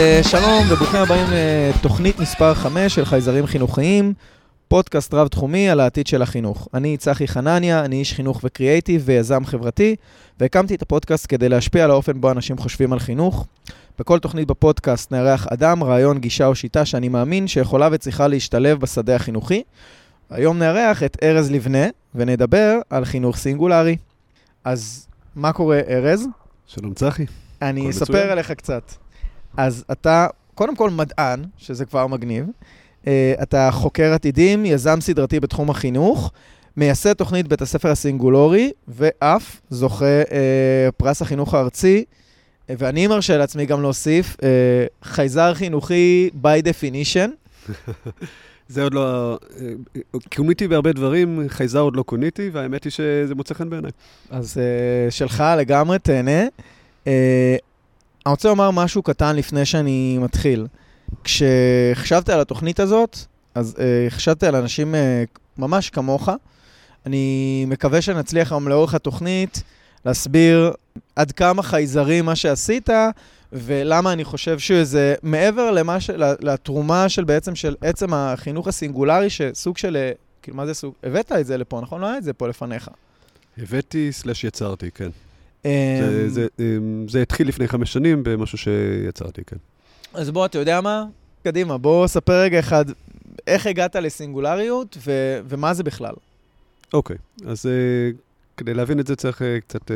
אה, שלום וברוכים הבאים לתוכנית מספר 5 של חייזרים חינוכיים, פודקאסט רב-תחומי על העתיד של החינוך. אני צחי חנניה, אני איש חינוך וקריאייטיב ויזם חברתי, והקמתי את הפודקאסט כדי להשפיע על האופן בו אנשים חושבים על חינוך. בכל תוכנית בפודקאסט נארח אדם, רעיון, גישה או שיטה שאני מאמין שיכולה וצריכה להשתלב בשדה החינוכי. היום נארח את ארז לבנה, ונדבר על חינוך סינגולרי. אז מה קורה, ארז? שלום צחי. אני אספר מצוין. עליך קצת. אז אתה, קודם כל מדען, שזה כבר מגניב. Uh, אתה חוקר עתידים, יזם סדרתי בתחום החינוך, מייסד תוכנית בית הספר הסינגולורי, ואף זוכה uh, פרס החינוך הארצי. Uh, ואני מרשה לעצמי גם להוסיף, חייזר חינוכי by definition. זה עוד לא... קוניתי בהרבה דברים, חייזר עוד לא קוניתי, והאמת היא שזה מוצא חן בעיניי. אז uh, שלך לגמרי, תהנה. Uh, אני רוצה לומר משהו קטן לפני שאני מתחיל. כשחשבתי על התוכנית הזאת, אז uh, חשבתי על אנשים uh, ממש כמוך. אני מקווה שנצליח היום לאורך התוכנית להסביר עד כמה חייזרי מה שעשית, ולמה אני חושב שזה מעבר למה ש... לתרומה של בעצם של עצם החינוך הסינגולרי, שסוג של, אה, כאילו מה זה סוג, הבאת את זה לפה, נכון? לא היה את זה פה לפניך. הבאתי סלאש יצרתי, כן. זה, אמ, זה, אמ, זה התחיל לפני חמש שנים במשהו שיצרתי, כן. אז בוא, אתה יודע מה? קדימה, בוא ספר רגע אחד, איך הגעת לסינגולריות ו- ומה זה בכלל? אוקיי, אז uh, כדי להבין את זה צריך uh, קצת uh,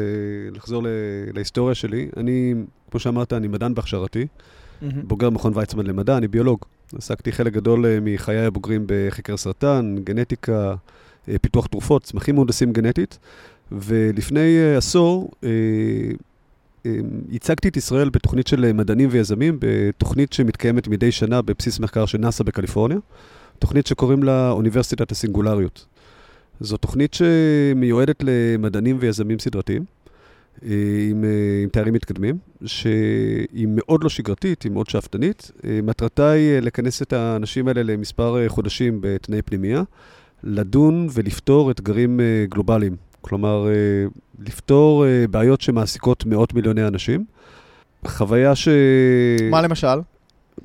לחזור ל- להיסטוריה שלי. אני, כמו שאמרת, אני מדען בהכשרתי, mm-hmm. בוגר מכון ויצמן למדע, אני ביולוג. עסקתי חלק גדול uh, מחיי הבוגרים בחקר סרטן, גנטיקה, uh, פיתוח תרופות, צמחים מהונדסים גנטית. ולפני uh, עשור uh, uh, ייצגתי את ישראל בתוכנית של מדענים ויזמים, בתוכנית שמתקיימת מדי שנה בבסיס מחקר של נאס"א בקליפורניה, תוכנית שקוראים לה אוניברסיטת הסינגולריות. זו תוכנית שמיועדת למדענים ויזמים סדרתיים, עם, עם תארים מתקדמים, שהיא מאוד לא שגרתית, היא מאוד שאפתנית. מטרתה היא לכנס את האנשים האלה למספר חודשים בתנאי פנימייה, לדון ולפתור אתגרים גלובליים כלומר, אה, לפתור אה, בעיות שמעסיקות מאות מיליוני אנשים. חוויה ש... מה למשל?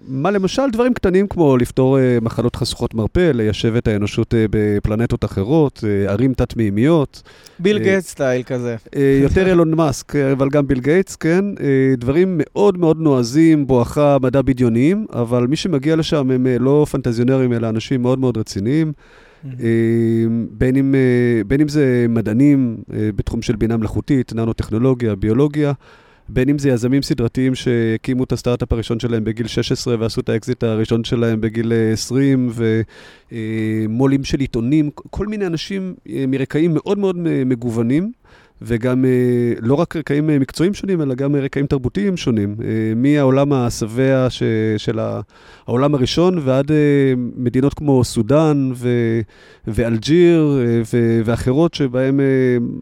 מה למשל? דברים קטנים כמו לפתור uh, מחלות חשוכות מרפא, ליישב את האנושות uh, בפלנטות אחרות, uh, ערים תת-מימיות. ביל uh, גייטס style כזה. Uh, יותר אילון מאסק, אבל גם ביל גייטס, כן. Uh, דברים מאוד מאוד נועזים, בואכה מדע בדיוניים, אבל מי שמגיע לשם הם uh, לא פנטזיונרים, אלא אנשים מאוד מאוד רציניים. בין אם, בין אם זה מדענים בתחום של בינה מלאכותית, ננו-טכנולוגיה, ביולוגיה, בין אם זה יזמים סדרתיים שהקימו את הסטארט-אפ הראשון שלהם בגיל 16 ועשו את האקזיט הראשון שלהם בגיל 20, אה, ומו"לים של עיתונים, כל מיני אנשים מרקעים מאוד מאוד מגוונים. וגם אה, לא רק רקעים אה, מקצועיים שונים, אלא גם רקעים תרבותיים שונים. אה, מהעולם השבע של העולם הראשון ועד מדינות כמו סודאן ו- ואלג'יר ו- ואחרות, שבהם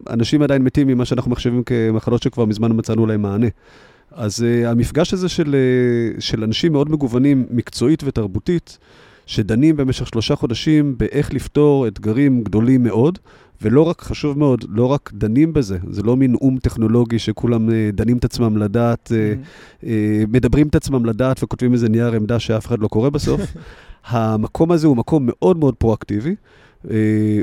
אנשים עדיין מתים ממה שאנחנו מחשבים כמחלות שכבר מזמן מצאנו להם מענה. אז המפגש הזה של, של אנשים מאוד מגוונים, מקצועית ותרבותית, שדנים במשך שלושה חודשים באיך לפתור אתגרים גדולים מאוד, ולא רק, חשוב מאוד, לא רק דנים בזה, זה לא מין אום טכנולוגי שכולם אה, דנים את עצמם לדעת. אה, מדברים את עצמם לדעת וכותבים איזה נייר עמדה שאף אחד לא קורא בסוף. המקום הזה הוא מקום מאוד מאוד פרואקטיבי,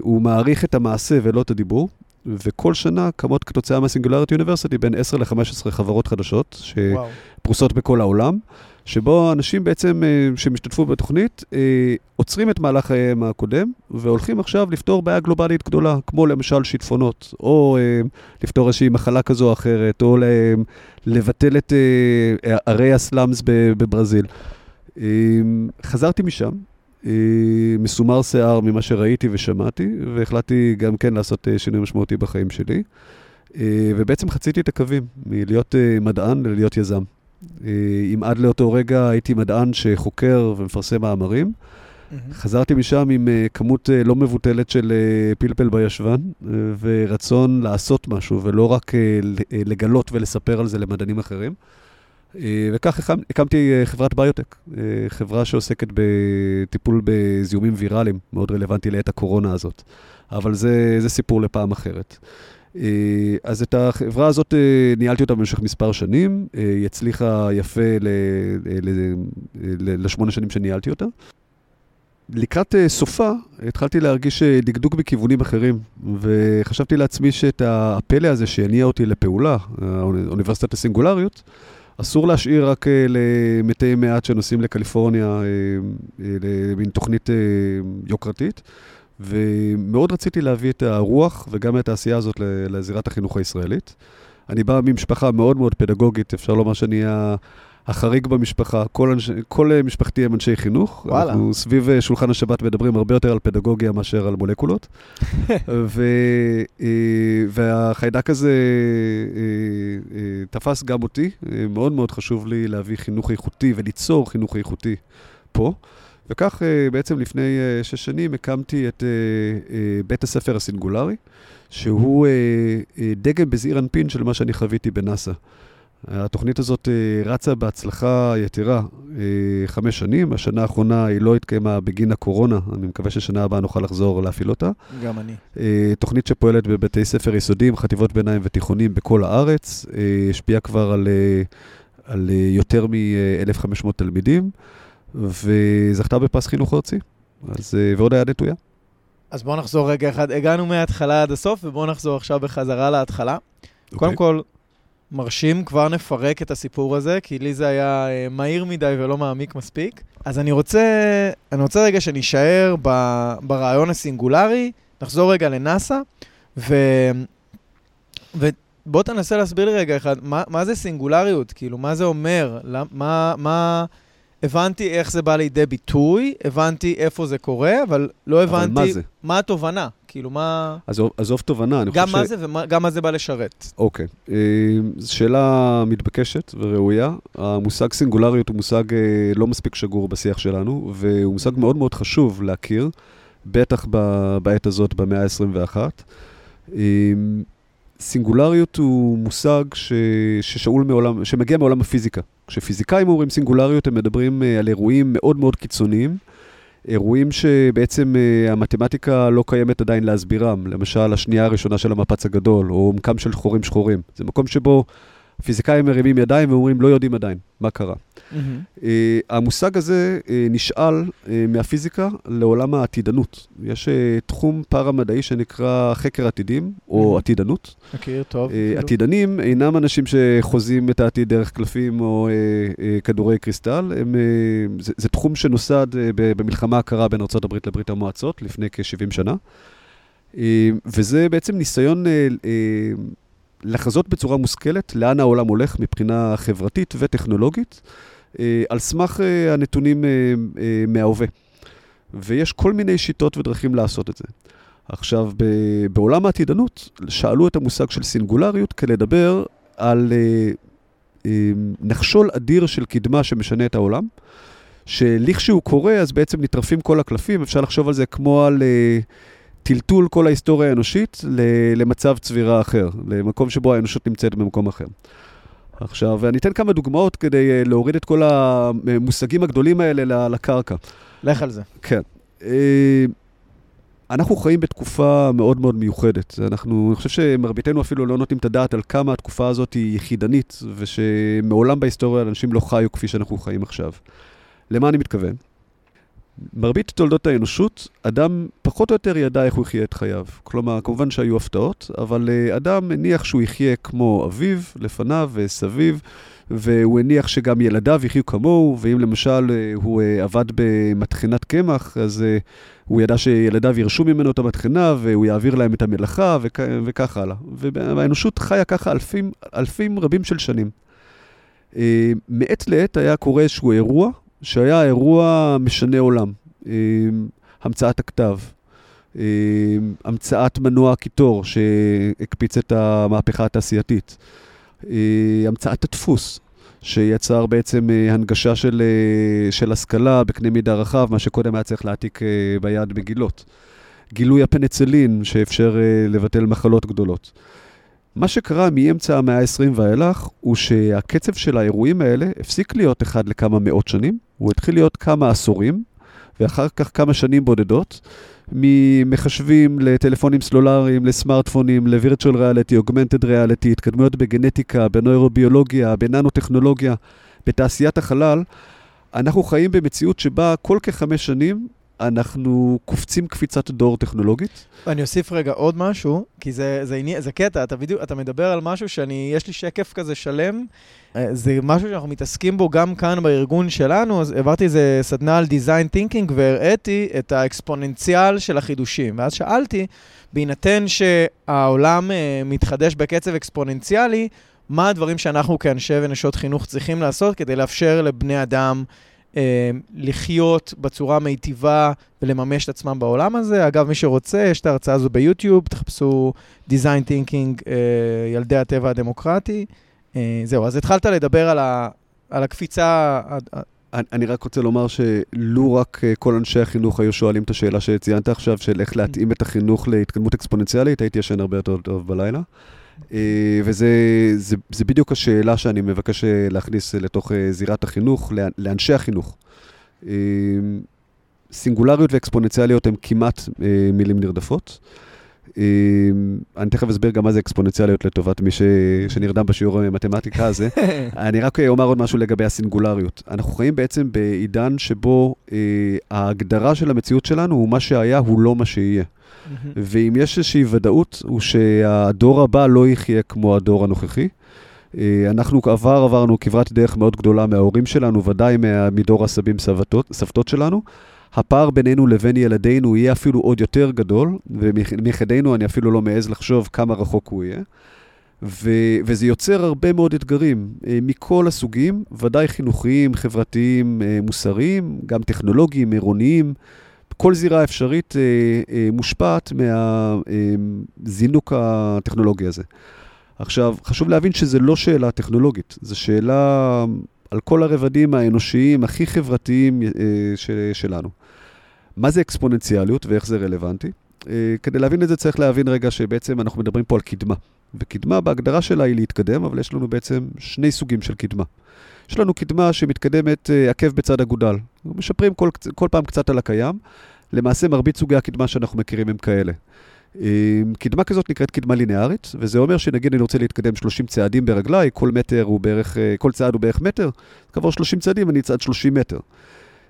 הוא מעריך את המעשה ולא את הדיבור. וכל שנה קמות כתוצאה מהסינגולריות יוניברסיטי בין 10 ל-15 חברות חדשות שפרוסות בכל העולם. שבו אנשים בעצם אה, שהם השתתפו בתוכנית אה, עוצרים את מהלך חייהם הקודם והולכים עכשיו לפתור בעיה גלובלית גדולה, כמו למשל שיטפונות, או אה, לפתור איזושהי מחלה כזו או אחרת, או לבטל את ערי הסלאמס בברזיל. חזרתי משם, מסומר שיער ממה שראיתי ושמעתי, והחלטתי גם כן לעשות שינוי משמעותי בחיים שלי. ובעצם חציתי את הקווים מלהיות מדען ללהיות יזם. אה, אם עד לאותו רגע הייתי מדען שחוקר ומפרסם מאמרים. חזרתי משם עם uh, כמות uh, לא מבוטלת של פלפל בישבן, ורצון לעשות משהו, ולא רק לגלות ולספר על זה למדענים אחרים. וכך הקמ, הקמתי חברת ביוטק, חברה שעוסקת בטיפול בזיהומים ויראליים, מאוד רלוונטי לעת הקורונה הזאת. אבל זה, זה סיפור לפעם אחרת. אז את החברה הזאת ניהלתי אותה במשך מספר שנים, היא הצליחה יפה לשמונה שנים שניהלתי אותה. לקראת סופה התחלתי להרגיש דקדוק בכיוונים אחרים, וחשבתי לעצמי שאת הפלא הזה שיניע אותי לפעולה, אוניברסיטת הסינגולריות, אסור להשאיר רק למתי מעט שנוסעים לקליפורניה למין תוכנית יוקרתית. ומאוד רציתי להביא את הרוח וגם את העשייה הזאת לזירת החינוך הישראלית. אני בא ממשפחה מאוד מאוד פדגוגית, אפשר לומר שאני החריג במשפחה, כל, אנש... כל משפחתי הם אנשי חינוך. וואלה. אנחנו סביב אה, שולחן השבת מדברים הרבה יותר על פדגוגיה מאשר על מולקולות. ו... אה, והחיידק הזה אה, תפס גם אותי, מאוד מאוד חשוב לי להביא חינוך איכותי וליצור חינוך איכותי פה. וכך בעצם לפני שש שנים הקמתי את בית הספר הסינגולרי, שהוא דגם בזעיר אנפין של מה שאני חוויתי בנאסא. התוכנית הזאת אה, רצה בהצלחה יתרה אה, חמש שנים. השנה האחרונה היא לא התקיימה בגין הקורונה, אני מקווה ששנה הבאה נוכל לחזור להפעיל אותה. גם אני. אה, תוכנית שפועלת בבתי ספר יסודיים, חטיבות ביניים ותיכונים בכל הארץ, השפיעה כבר על, על יותר מ-1,500 תלמידים, וזכתה בפרס חינוך ארצי, אז, ועוד היה נטויה. אז בואו נחזור רגע אחד, הגענו מההתחלה עד הסוף, ובואו נחזור עכשיו בחזרה להתחלה. Okay. קודם אוקיי. כל, מרשים, כבר נפרק את הסיפור הזה, כי לי זה היה אה, מהיר מדי ולא מעמיק מספיק. אז אני רוצה, אני רוצה רגע שנישאר ב, ברעיון הסינגולרי, נחזור רגע לנאסא, ו, ובוא תנסה להסביר לי רגע אחד, מה, מה זה סינגולריות? כאילו, מה זה אומר? מה, מה, הבנתי איך זה בא לידי ביטוי, הבנתי איפה זה קורה, אבל לא הבנתי אבל מה, זה? מה התובנה. כאילו, מה... עזוב, עזוב תובנה, אני חושב ש... גם מה זה וגם מה זה בא לשרת. אוקיי. אה, זו שאלה מתבקשת וראויה. המושג סינגולריות הוא מושג אה, לא מספיק שגור בשיח שלנו, והוא מושג מאוד מאוד חשוב להכיר, בטח בעת הזאת, במאה ה-21. אה, סינגולריות הוא מושג ש... ששאול מעולם, שמגיע מעולם הפיזיקה. כשפיזיקאים אומרים סינגולריות, הם מדברים על אירועים מאוד מאוד קיצוניים. אירועים שבעצם uh, המתמטיקה לא קיימת עדיין להסבירם, למשל השנייה הראשונה של המפץ הגדול, או עומקם של חורים שחורים. זה מקום שבו פיזיקאים מרימים ידיים ואומרים, לא יודעים עדיין מה קרה. Mm-hmm. Uh, המושג הזה uh, נשאל uh, מהפיזיקה לעולם העתידנות. יש uh, תחום פארה-מדעי שנקרא חקר עתידים, או mm-hmm. עתידנות. מכיר, okay, טוב. Uh, עתידנים אינם אנשים שחוזים את העתיד דרך קלפים או uh, uh, כדורי קריסטל. הם, uh, זה, זה תחום שנוסד uh, במלחמה הקרה בין ארה"ב לברית המועצות לפני כ-70 שנה. Uh, וזה בעצם ניסיון... Uh, uh, לחזות בצורה מושכלת לאן העולם הולך מבחינה חברתית וטכנולוגית, אה, על סמך אה, הנתונים אה, מההווה. ויש כל מיני שיטות ודרכים לעשות את זה. עכשיו, בעולם העתידנות, שאלו את המושג של סינגולריות כדי לדבר על נחשול אדיר של קדמה שמשנה את העולם, שלכשהוא קורה, אז בעצם נטרפים כל הקלפים, אפשר לחשוב על זה כמו על... טלטול כל ההיסטוריה האנושית למצב צבירה אחר, למקום שבו האנושות נמצאת במקום אחר. עכשיו, אני אתן כמה דוגמאות כדי אה, להוריד את כל המושגים הגדולים האלה לקרקע. לך על זה. כן. אה, אנחנו חיים בתקופה מאוד מאוד מיוחדת. אנחנו, אני חושב שמרביתנו אפילו לא נותנים את הדעת על כמה התקופה הזאת היא יחידנית, ושמעולם בהיסטוריה אנשים לא חיו כפי שאנחנו חיים עכשיו. למה אני מתכוון? מרבית תולדות האנושות, אדם פחות או יותר ידע איך הוא יחיה את חייו. כלומר, כמובן שהיו הפתעות, אבל uh, אדם הניח שהוא יחיה כמו אביו, לפניו וסביו, והוא הניח שגם ילדיו יחיו כמוהו, ואם למשל uh, הוא uh, עבד במטחנת קמח, אז הוא ידע שילדיו ירשו ממנו את המטחנה, והוא יעביר להם את המלאכה, וכ- וכך הלאה. והאנושות חיה ככה אלפים, אלפים רבים של שנים. מעת לעת היה קורה איזשהו אירוע, שהיה אירוע משנה עולם. אה, המצאת הכתב, אה, המצאת מנוע הקיטור שהקפיץ את המהפכה התעשייתית, אה, המצאת הדפוס, שיצר בעצם הנגשה של, של השכלה בקנה מידה רחב, מה שקודם היה צריך להעתיק ביד מגילות. גילוי הפנצלין, שאפשר לבטל מחלות גדולות. מה שקרה מאמצע המאה ה-20 ואילך, הוא שהקצב של האירועים האלה הפסיק להיות אחד לכמה מאות שנים, הוא התחיל להיות כמה עשורים, ואחר כך כמה שנים בודדות, ממחשבים לטלפונים סלולריים, לסמארטפונים, ל-Virtual Reality, Augmented Reality, התקדמויות בגנטיקה, בנוירוביולוגיה, בננו-טכנולוגיה, בתעשיית החלל, אנחנו חיים במציאות שבה כל כחמש שנים אנחנו קופצים קפיצת דור טכנולוגית. אני אוסיף רגע עוד משהו, כי זה, זה, זה, זה קטע, אתה בדיוק, אתה מדבר על משהו שאני, יש לי שקף כזה שלם, אה, זה משהו שאנחנו מתעסקים בו גם כאן בארגון שלנו, אז העברתי איזה סדנה על Design Thinking והראיתי את האקספוננציאל של החידושים. ואז שאלתי, בהינתן שהעולם uh, מתחדש בקצב אקספוננציאלי, מה הדברים שאנחנו כאנשי ונשות חינוך צריכים לעשות כדי לאפשר לבני אדם אה, לחיות בצורה מיטיבה ולממש את עצמם בעולם הזה. אגב, מי שרוצה, יש את ההרצאה הזו ביוטיוב, תחפשו Design Thinking, אה, ילדי הטבע הדמוקרטי. אה, זהו, אז התחלת לדבר על, ה, על הקפיצה... אני רק רוצה לומר שלו רק כל אנשי החינוך היו שואלים את השאלה שציינת עכשיו, של איך להתאים את החינוך להתקדמות אקספוננציאלית, הייתי ישן הרבה יותר טוב בלילה. אה, וזה זה, זה בדיוק השאלה שאני מבקש אה, להכניס לתוך אה, זירת החינוך, לאנשי החינוך. סינגולריות ואקספוננציאליות הן כמעט מילים נרדפות. אני תכף אסביר גם מה זה אקספוננציאליות לטובת מי ש... שנרדם בשיעור המתמטיקה הזה. אני רק אומר עוד משהו לגבי הסינגולריות. אנחנו חיים בעצם בעידן שבו אה, ההגדרה של המציאות שלנו הוא מה שהיה, הוא לא מה שיהיה. ואם יש איזושהי ודאות, הוא שהדור הבא לא יחיה כמו הדור הנוכחי. אה, אנחנו עבר עברנו כברת דרך מאוד גדולה מההורים שלנו, ודאי מדור הסבים סבתות, סבתות שלנו. הפער בינינו לבין ילדינו יהיה אפילו עוד יותר גדול, ומחדנו אני אפילו לא מעז לחשוב כמה רחוק הוא יהיה. ו- וזה יוצר הרבה מאוד אתגרים אה, מכל הסוגים, ודאי חינוכיים, חברתיים, אה, מוסריים, גם טכנולוגיים, עירוניים. כל זירה אפשרית אה, אה, מושפעת מהזינוק אה, הטכנולוגי הזה. עכשיו, חשוב להבין שזו לא שאלה טכנולוגית, זו שאלה על כל הרבדים האנושיים הכי חברתיים של, שלנו. מה זה אקספוננציאליות ואיך זה רלוונטי? כדי להבין את זה צריך להבין רגע שבעצם אנחנו מדברים פה על קדמה. וקדמה בהגדרה שלה היא להתקדם, אבל יש לנו בעצם שני סוגים של קדמה. יש לנו קדמה שמתקדמת אה, עקב בצד אגודל. משפרים כל, כל פעם קצת על הקיים. למעשה מרבית סוגי הקדמה שאנחנו מכירים הם כאלה. אה, קדמה כזאת נקראת קדמה לינארית, וזה אומר שנגיד אני רוצה להתקדם 30 צעדים ברגליי, כל מטר הוא בערך, אה, כל צעד הוא בערך מטר, כעבור 30 צעדים אני אצעד 30 מטר.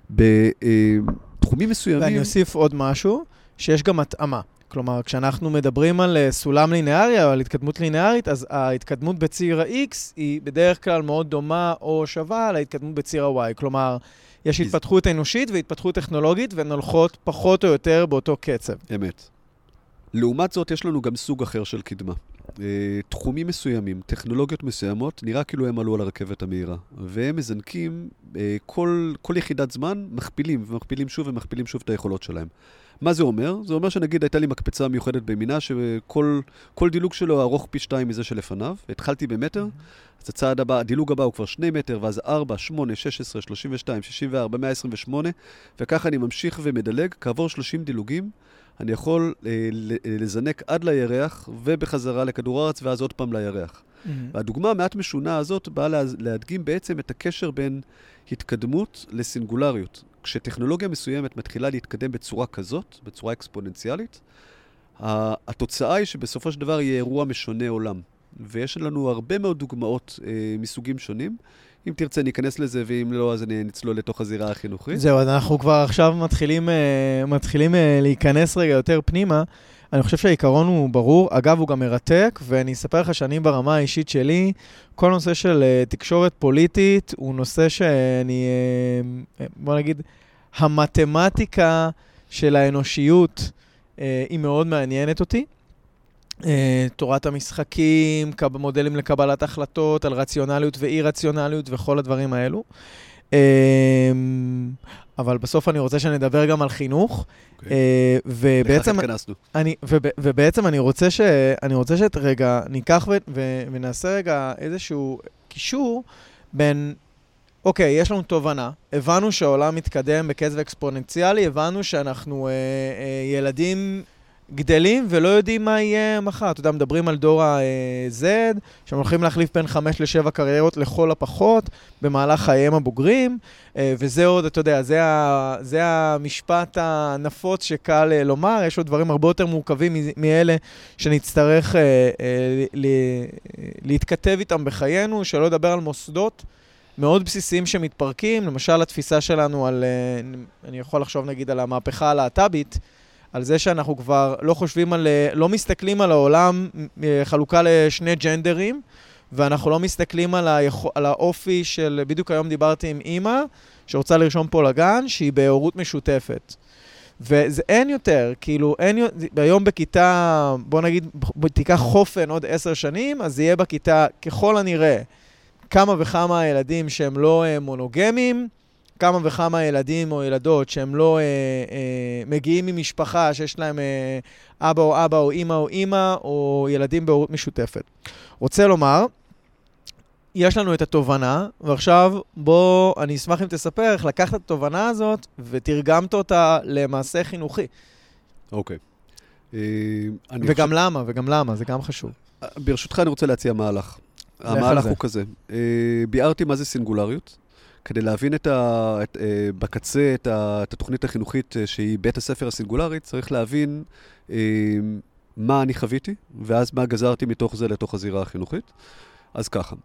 בתחומים מסוימים... ואני אוסיף עוד משהו, שיש גם התאמה. כלומר, כשאנחנו מדברים על uh, סולם לינארי או על התקדמות לינארית, אז ההתקדמות בציר ה-X היא בדרך כלל מאוד דומה או שווה להתקדמות בציר ה-Y. כלומר, יש התפתחות אנושית והתפתחות טכנולוגית, והן הולכות פחות או יותר באותו קצב. אמת. לעומת זאת, יש לנו גם סוג אחר של קדמה. Uh, תחומים מסוימים, טכנולוגיות מסוימות, נראה כאילו הם עלו על הרכבת המהירה. והם מזנקים, uh, כל, כל יחידת זמן מכפילים, ומכפילים שוב ומכפילים שוב את היכולות שלהם. מה זה אומר? זה אומר שנגיד הייתה לי מקפצה מיוחדת במינה, שכל דילוג שלו ארוך פי שתיים מזה שלפניו. התחלתי במטר, אז הצעד הבא, הדילוג הבא הוא כבר שני מטר, ואז 4, 8, 16, 32, 64, 128, וככה אני ממשיך ומדלג. כעבור 30 דילוגים, אני יכול אה, לזנק עד לירח ובחזרה לכדור הארץ, ואז עוד פעם לירח. Mm-hmm. והדוגמה המעט משונה הזאת באה להדגים בעצם את הקשר בין התקדמות לסינגולריות. כשטכנולוגיה מסוימת מתחילה להתקדם בצורה כזאת, בצורה אקספוננציאלית, התוצאה היא שבסופו של דבר יהיה אירוע משונה עולם. ויש לנו הרבה מאוד דוגמאות אה, מסוגים שונים. אם תרצה, ניכנס לזה, ואם לא, אז אני נצלול לתוך הזירה החינוכית. זהו, אז אנחנו כבר עכשיו מתחילים, אה, מתחילים אה, להיכנס רגע יותר פנימה. אני חושב שהעיקרון הוא ברור. אגב, הוא גם מרתק, ואני אספר לך שאני ברמה האישית שלי, כל נושא של uh, תקשורת פוליטית הוא נושא שאני, uh, בוא נגיד, המתמטיקה של האנושיות uh, היא מאוד מעניינת אותי. Uh, תורת המשחקים, מודלים לקבלת החלטות על רציונליות ואי-רציונליות וכל הדברים האלו. Uh, אבל בסוף אני רוצה שנדבר גם על חינוך. Okay. אוקיי. אה, ובעצם... אני, וב, ובעצם אני רוצה, ש, אני רוצה שאת רגע ניקח ו, ו, ונעשה רגע איזשהו קישור בין, אוקיי, יש לנו תובנה, הבנו שהעולם מתקדם בקצב אקספוננציאלי, הבנו שאנחנו אה, אה, ילדים גדלים ולא יודעים מה יהיה מחר. אתה יודע, מדברים על דור ה-Z, שהם הולכים להחליף בין חמש לשבע קריירות לכל הפחות במהלך חייהם הבוגרים, אה, וזה עוד, אתה יודע, זה, ה, זה המשפט הנפוץ שקל אה, לומר, יש עוד דברים הרבה יותר מורכבים מאלה שנצטרך אה, להתכתב איתם בחיינו, שלא לדבר על מוסדות. מאוד בסיסיים שמתפרקים, למשל התפיסה שלנו על, אני יכול לחשוב נגיד על המהפכה הלהט"בית, על זה שאנחנו כבר לא חושבים על, לא מסתכלים על העולם חלוקה לשני ג'נדרים, ואנחנו לא מסתכלים על, היכ... על האופי של, בדיוק היום דיברתי עם אימא, שרוצה לרשום פה לגן, שהיא בהורות משותפת. ואין יותר, כאילו, אין, היום בכיתה, בוא נגיד, תיקח חופן עוד עשר שנים, אז יהיה בכיתה, ככל הנראה, כמה וכמה ילדים שהם לא אה, מונוגמים, כמה וכמה ילדים או ילדות שהם לא אה, אה, מגיעים ממשפחה שיש להם אה, אבא או אבא או אימא או אימא, או ילדים בהורות משותפת. רוצה לומר, יש לנו את התובנה, ועכשיו בוא, אני אשמח אם תספר איך לקחת את התובנה הזאת ותרגמת אותה למעשה חינוכי. אוקיי. אה, וגם חושב... למה, וגם למה, זה גם חשוב. ברשותך אני רוצה להציע מהלך. המהלך הוא כזה. אה, ביארתי מה זה סינגולריות. כדי להבין את ה, את, אה, בקצה את, ה, את התוכנית החינוכית אה, שהיא בית הספר הסינגולרית, צריך להבין אה, מה אני חוויתי, ואז מה גזרתי מתוך זה לתוך הזירה החינוכית. אז ככה,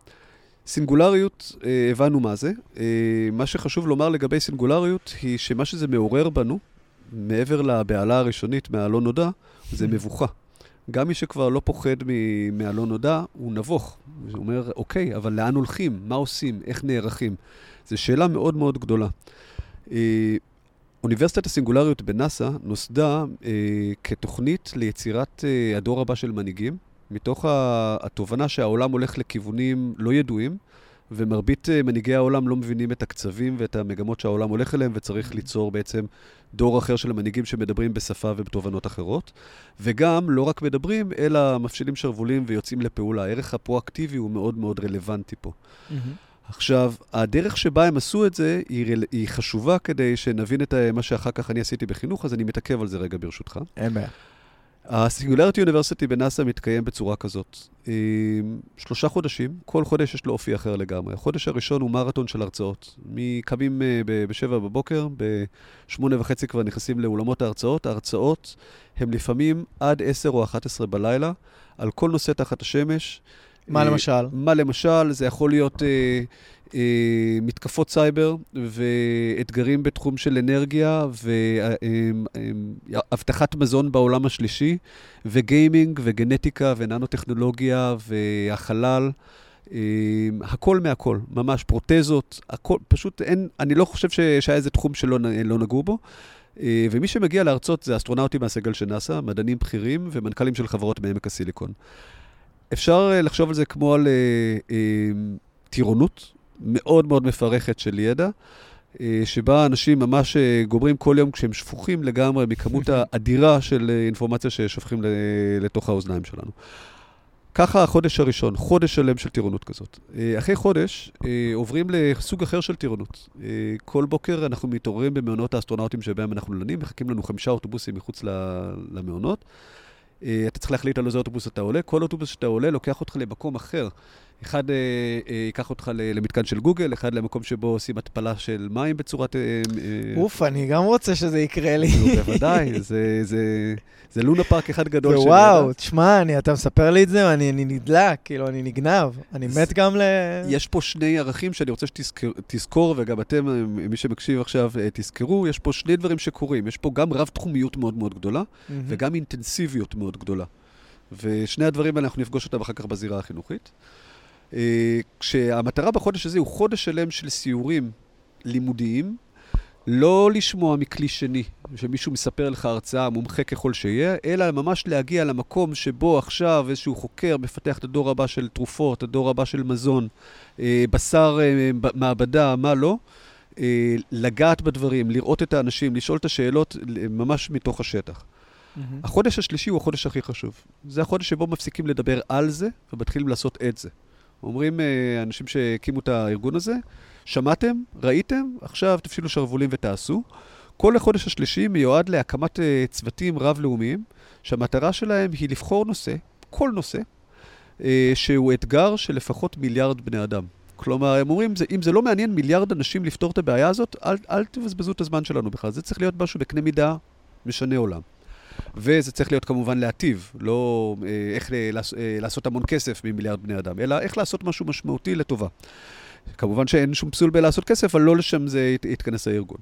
סינגולריות, אה, הבנו מה זה. אה, מה שחשוב לומר לגבי סינגולריות, היא שמה שזה מעורר בנו, מעבר לבהלה הראשונית מהלא נודע, זה מבוכה. גם מי שכבר לא פוחד מהלא נודע, הוא נבוך. הוא אומר, אוקיי, אבל לאן הולכים? מה עושים? איך נערכים? זו שאלה מאוד מאוד גדולה. אה, אוניברסיטת הסינגולריות בנאסא נוסדה אה, כתוכנית ליצירת אה, הדור הבא של מנהיגים, מתוך התובנה שהעולם הולך לכיוונים לא ידועים, ומרבית אה, מנהיגי העולם לא מבינים את הקצבים ואת המגמות שהעולם הולך אליהם, וצריך ליצור בעצם דור אחר של המנהיגים שמדברים בשפה ובתובנות אחרות. וגם, לא רק מדברים, אלא מפשילים שרוולים ויוצאים לפעולה. הערך הפרואקטיבי הוא מאוד מאוד רלוונטי פה. Mm-hmm. עכשיו, הדרך שבה הם עשו את זה היא, היא חשובה כדי שנבין את מה שאחר כך אני עשיתי בחינוך, אז אני מתעכב על זה רגע ברשותך. אין בעיה. הסינגולריטי אוניברסיטי בנאסא מתקיים בצורה כזאת. שלושה חודשים, כל חודש יש לו אופי אחר לגמרי. החודש הראשון הוא מרתון של הרצאות. מקמים אה, בשבע בבוקר, בשמונה וחצי כבר נכנסים לאולמות ההרצאות. ההרצאות הן לפעמים עד עשר או אחת עשרה בלילה, על כל נושא תחת השמש. מה למשל? מה למשל? זה יכול להיות אה, אה, מתקפות סייבר ואתגרים בתחום של אנרגיה והבטחת מזון בעולם השלישי, וגיימינג וגנטיקה וננו-טכנולוגיה והחלל. הכל מהכל, ממש פרוטזות, הכל, פשוט אין, אני לא חושב שהיה איזה תחום שלא לא נגעו בו. ומי שמגיע להרצות זה אסטרונאוטים מהסגל של נאס"א, מדענים בכירים ומנכ"לים של חברות בעמק הסיליקון. אפשר אה, לחשוב על זה כמו על אה, אה, טירונות מאוד מאוד מפרכת של ידע, אה, שבה אנשים ממש אה, גומרים כל יום כשהם שפוכים לגמרי מכמות האדירה של אה, אינפורמציה ששופכים לתוך האוזניים שלנו. ככה החודש הראשון, חודש שלם של טירונות כזאת. אחרי חודש עוברים לסוג אחר של טירונות. כל בוקר אנחנו מתעוררים במעונות האסטרונאוטים שבהם אנחנו לנים, מחכים לנו חמישה אוטובוסים מחוץ למעונות. אתה צריך להחליט על איזה אוטובוס אתה עולה. כל אוטובוס שאתה עולה לוקח אותך למקום אחר. אחד אה, אה, ייקח אותך למתקן של גוגל, אחד למקום שבו עושים התפלה של מים בצורת... אה, אה, אוף, אני גם רוצה שזה יקרה לי. בוודאי, זה, לונה פארק אחד גדול. וואו, תשמע, אני, אתה מספר לי את זה, אני נדלק, כאילו, אני נגנב. אני מת גם ל... יש פה שני ערכים שאני רוצה שתזכור, וגם אתם, מי שמקשיב עכשיו, אה, תזכרו, יש פה שני דברים שקורים. יש פה גם רב-תחומיות מאוד מאוד גדולה. וגם אינטנסיביות מאוד גדולה. ושני הדברים האלה, אנחנו נפגוש אותם אחר כך בזירה החינוכית. אה, כשהמטרה בחודש הזה הוא חודש שלם של סיורים לימודיים, לא לשמוע מכלי שני, שמישהו מספר לך הרצאה, מומחה ככל שיהיה, אלא ממש להגיע למקום שבו עכשיו איזשהו חוקר מפתח את הדור הבא של תרופות, הדור הבא של מזון, אה, בשר אה, מעבדה, מה לא, לגעת בדברים, לראות את האנשים, לשאול את השאלות ממש מתוך השטח. Mm-hmm. החודש השלישי הוא החודש הכי חשוב. זה החודש שבו מפסיקים לדבר על זה ומתחילים לעשות את זה. אומרים אה, אנשים שהקימו את הארגון הזה, שמעתם? ראיתם? עכשיו תפשילו שרוולים ותעשו. כל החודש השלישי מיועד להקמת uh, צוותים רב-לאומיים, שהמטרה שלהם היא לבחור נושא, כל נושא, uh, שהוא אתגר של לפחות מיליארד בני אדם. כלומר, הם אומרים, אם זה לא מעניין מיליארד אנשים לפתור את הבעיה הזאת, אל, אל תבזבזו את הזמן שלנו בכלל. זה צריך להיות משהו בקנה מידה משנה עולם. וזה צריך להיות כמובן להטיב, לא אה, איך אה, לעשות המון כסף ממיליארד בני אדם, אלא איך לעשות משהו משמעותי לטובה. כמובן שאין שום פסול בלעשות כסף, אבל לא לשם זה יתכנס הארגון.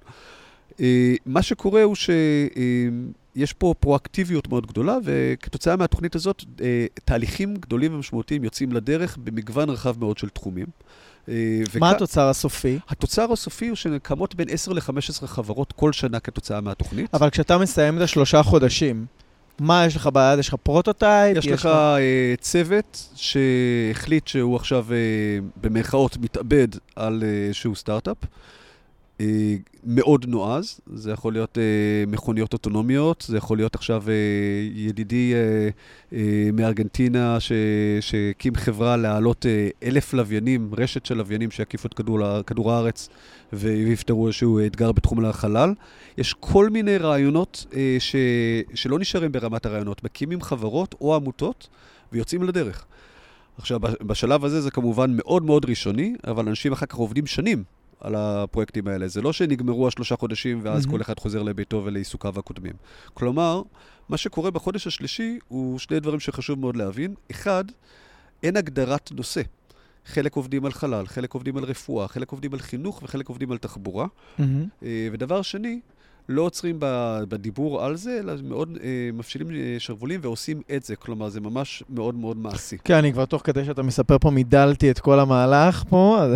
אה, מה שקורה הוא שיש פה פרואקטיביות מאוד גדולה, וכתוצאה מהתוכנית הזאת, תהליכים גדולים ומשמעותיים יוצאים לדרך במגוון רחב מאוד של תחומים. וכ... מה התוצר הסופי? התוצר הסופי הוא שקמות בין 10 ל-15 חברות כל שנה כתוצאה מהתוכנית. אבל כשאתה מסיים את השלושה חודשים, מה יש לך ביד? יש לך prototype? יש, יש לך uh, צוות שהחליט שהוא עכשיו, uh, במרכאות, מתאבד על איזשהו uh, סטארט-אפ. אה, מאוד נועז, זה יכול להיות אה, מכוניות אוטונומיות, זה יכול להיות עכשיו אה, ידידי אה, אה, מארגנטינה שהקים חברה להעלות אה, אלף לוויינים, רשת של לוויינים שיקיפו את כדור, כדור הארץ ויפתרו איזשהו אתגר בתחום החלל. יש כל מיני רעיונות אה, ש, שלא נשארים ברמת הרעיונות, מקימים חברות או עמותות ויוצאים לדרך. עכשיו, בשלב הזה זה כמובן מאוד מאוד ראשוני, אבל אנשים אחר כך עובדים שנים על הפרויקטים האלה. זה לא שנגמרו השלושה חודשים ואז mm-hmm. כל אחד חוזר לביתו ולעיסוקיו הקודמים. כלומר, מה שקורה בחודש השלישי הוא שני דברים שחשוב מאוד להבין. אחד, אין הגדרת נושא. חלק עובדים על חלל, חלק עובדים על רפואה, חלק עובדים על חינוך וחלק עובדים על תחבורה. Mm-hmm. ודבר שני, לא עוצרים בדיבור על זה, אלא מאוד אה, מפשילים אה, שרוולים ועושים את זה. כלומר, זה ממש מאוד מאוד מעשי. כן, אני כבר תוך כדי שאתה מספר פה, מידלתי את כל המהלך פה.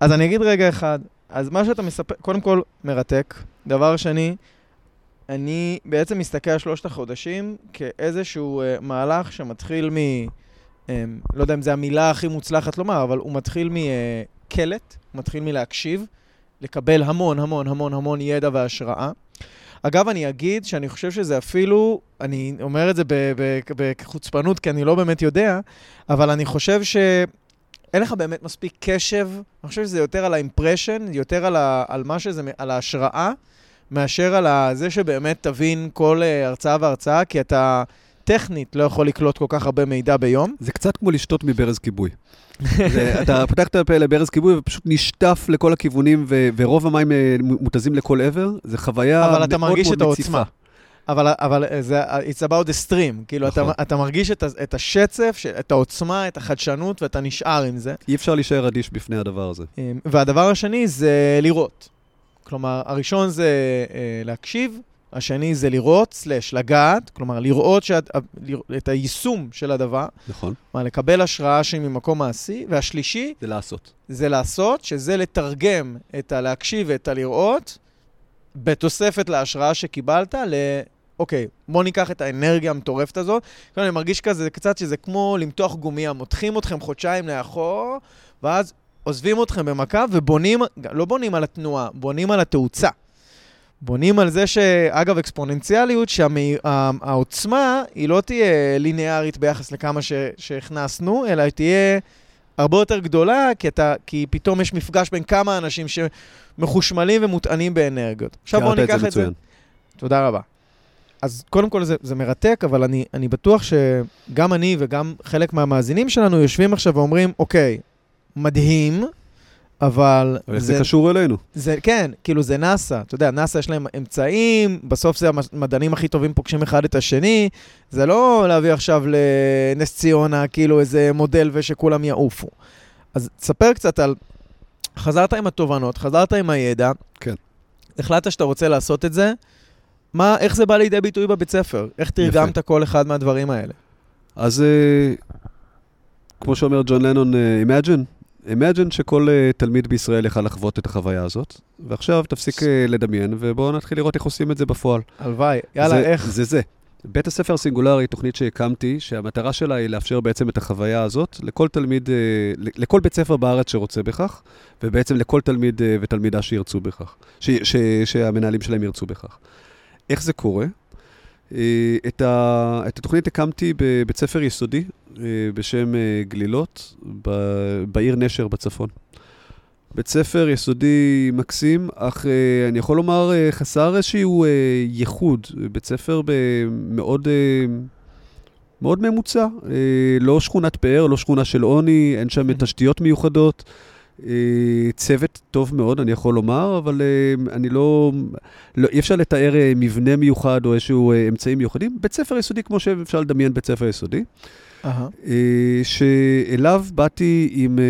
אז אני אגיד רגע אחד. אז מה שאתה מספר, קודם כל, מרתק. דבר שני, אני בעצם מסתכל על שלושת החודשים כאיזשהו uh, מהלך שמתחיל מ... Um, לא יודע אם זו המילה הכי מוצלחת לומר, אבל הוא מתחיל מקלט, הוא מתחיל מלהקשיב, לקבל המון המון המון המון ידע והשראה. אגב, אני אגיד שאני חושב שזה אפילו, אני אומר את זה בחוצפנות כי אני לא באמת יודע, אבל אני חושב ש... אין לך באמת מספיק קשב, אני חושב שזה יותר על האימפרשן, יותר על, ה, על מה שזה, על ההשראה, מאשר על זה שבאמת תבין כל uh, הרצאה והרצאה, כי אתה טכנית לא יכול לקלוט כל כך הרבה מידע ביום. זה קצת כמו לשתות מברז כיבוי. זה, אתה פותח את הפה לברז כיבוי ופשוט נשטף לכל הכיוונים, ו, ורוב המים אה, מותזים לכל עבר. זו חוויה מאוד מאוד מציפה. אבל אתה מרגיש את העוצמה. אבל, אבל זה, it's about the stream, כאילו, נכון. אתה, אתה מרגיש את, את השצף, את העוצמה, את החדשנות, ואתה נשאר עם זה. אי אפשר להישאר אדיש בפני הדבר הזה. אמ, והדבר השני זה לראות. כלומר, הראשון זה אה, להקשיב, השני זה לראות, סלש, לגעת, כלומר, לראות שאת, את היישום של הדבר. נכון. כלומר, לקבל השראה שהיא ממקום מעשי, והשלישי... זה לעשות. זה לעשות, שזה לתרגם את הלהקשיב ואת הלראות, בתוספת להשראה שקיבלת, ל... אוקיי, בואו ניקח את האנרגיה המטורפת הזאת. כאילו, אני מרגיש כזה קצת שזה כמו למתוח גומיה, מותחים אתכם חודשיים לאחור, ואז עוזבים אתכם במכה ובונים, לא בונים על התנועה, בונים על התאוצה. בונים על זה שאגב, אקספוננציאליות, שהעוצמה היא לא תהיה ליניארית ביחס לכמה ש, שהכנסנו, אלא היא תהיה הרבה יותר גדולה, כי, אתה, כי פתאום יש מפגש בין כמה אנשים שמחושמלים ומוטענים באנרגיות. עכשיו בואו ניקח את זה. תודה רבה. אז קודם כל זה, זה מרתק, אבל אני, אני בטוח שגם אני וגם חלק מהמאזינים שלנו יושבים עכשיו ואומרים, אוקיי, מדהים, אבל... אבל זה, זה קשור אלינו. זה, כן, כאילו זה נאסא. אתה יודע, נאסא יש להם אמצעים, בסוף זה המדענים הכי טובים פוגשים אחד את השני. זה לא להביא עכשיו לנס ציונה, כאילו איזה מודל ושכולם יעופו. אז תספר קצת על... חזרת עם התובנות, חזרת עם הידע. כן. החלטת שאתה רוצה לעשות את זה. מה, איך זה בא לידי ביטוי בבית ספר? איך תרגמת יפה. כל אחד מהדברים האלה? אז uh, כמו שאומר ג'ון לנון, uh, Imagine, Imagine שכל uh, תלמיד בישראל יכל לחוות את החוויה הזאת, ועכשיו תפסיק לדמיין, ובואו נתחיל לראות איך עושים את זה בפועל. הלוואי, יאללה, זה, איך? זה זה. בית הספר סינגולרי, תוכנית שהקמתי, שהמטרה שלה היא לאפשר בעצם את החוויה הזאת לכל תלמיד, לכל בית ספר בארץ שרוצה בכך, ובעצם לכל תלמיד ותלמידה שירצו בכך, ש, ש, שהמנהלים שלהם ירצו בכך. איך זה קורה? אה, את, ה, את התוכנית הקמתי בבית ספר יסודי אה, בשם אה, גלילות, בעיר נשר בצפון. בית ספר יסודי מקסים, אך אני יכול לומר, חסר איזשהו ייחוד. בית ספר מאוד, מאוד ממוצע. לא שכונת פאר, לא שכונה של עוני, אין שם תשתיות מיוחדות. צוות טוב מאוד, אני יכול לומר, אבל אני לא... לא אי אפשר לתאר מבנה מיוחד או איזשהו אמצעים מיוחדים. בית ספר יסודי, כמו שאפשר לדמיין בית ספר יסודי. uh-huh. שאליו באתי עם אה,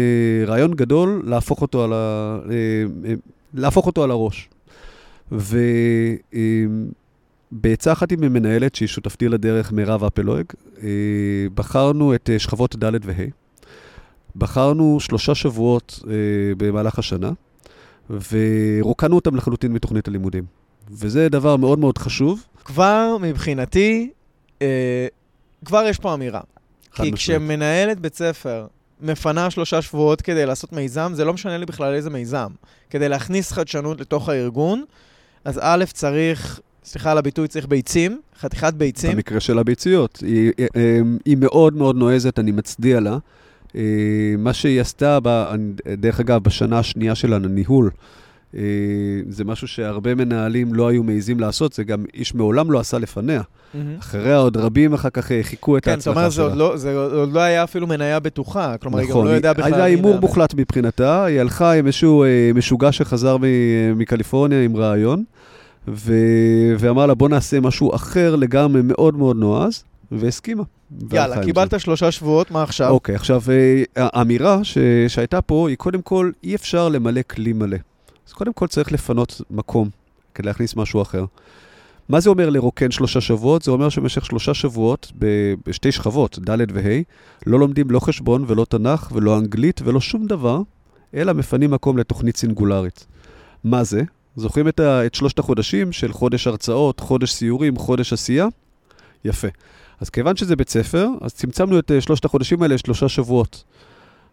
רעיון גדול להפוך אותו על, ה... אה, להפוך אותו על הראש. ובעצה אחת עם מנהלת, שהיא שותפתי לדרך, מירב אפלויג, בחרנו את שכבות ד' וה'. בחרנו שלושה שבועות במהלך השנה, ורוקנו אותם לחלוטין מתוכנית הלימודים. וזה דבר מאוד מאוד חשוב. כבר מבחינתי, אה, כבר יש פה אמירה. כי כשמנהלת בית ספר מפנה שלושה שבועות כדי לעשות מיזם, זה לא משנה לי בכלל איזה מיזם. כדי להכניס חדשנות לתוך הארגון, אז א', צריך, סליחה על הביטוי, צריך ביצים, חתיכת ביצים. במקרה של הביציות. היא, היא, היא מאוד מאוד נועזת, אני מצדיע לה. אה, מה שהיא עשתה, דרך אגב, בשנה השנייה של הניהול, אה, זה משהו שהרבה מנהלים לא היו מעיזים לעשות, זה גם איש מעולם לא עשה לפניה. אחריה עוד רבים אחר כך אה, חיכו את ההצלחה שלה. כן, זאת אומרת, זה עוד לא היה אפילו מניה בטוחה, כלומר, היא גם נכון, לא ידעה בכלל... היה הימור מוחלט מבחינתה, היא הלכה עם איזשהו משוגע שחזר מקליפורניה עם רעיון, ואמר לה, בוא נעשה משהו אחר לגמרי מאוד מאוד נועז, והסכימה. יאללה, קיבלת שלושה שבועות, מה עכשיו? אוקיי, עכשיו, האמירה שהייתה פה היא קודם כל, אי אפשר למלא כלי מלא. אז קודם כל צריך לפנות מקום כדי להכניס משהו אחר. מה זה אומר לרוקן שלושה שבועות? זה אומר שבמשך שלושה שבועות, בשתי שכבות, ד' וה', לא לומדים לא חשבון ולא תנ"ך ולא אנגלית ולא שום דבר, אלא מפנים מקום לתוכנית סינגולרית. מה זה? זוכרים את, ה, את שלושת החודשים של חודש הרצאות, חודש סיורים, חודש עשייה? יפה. אז כיוון שזה בית ספר, אז צמצמנו את uh, שלושת החודשים האלה לשלושה שבועות.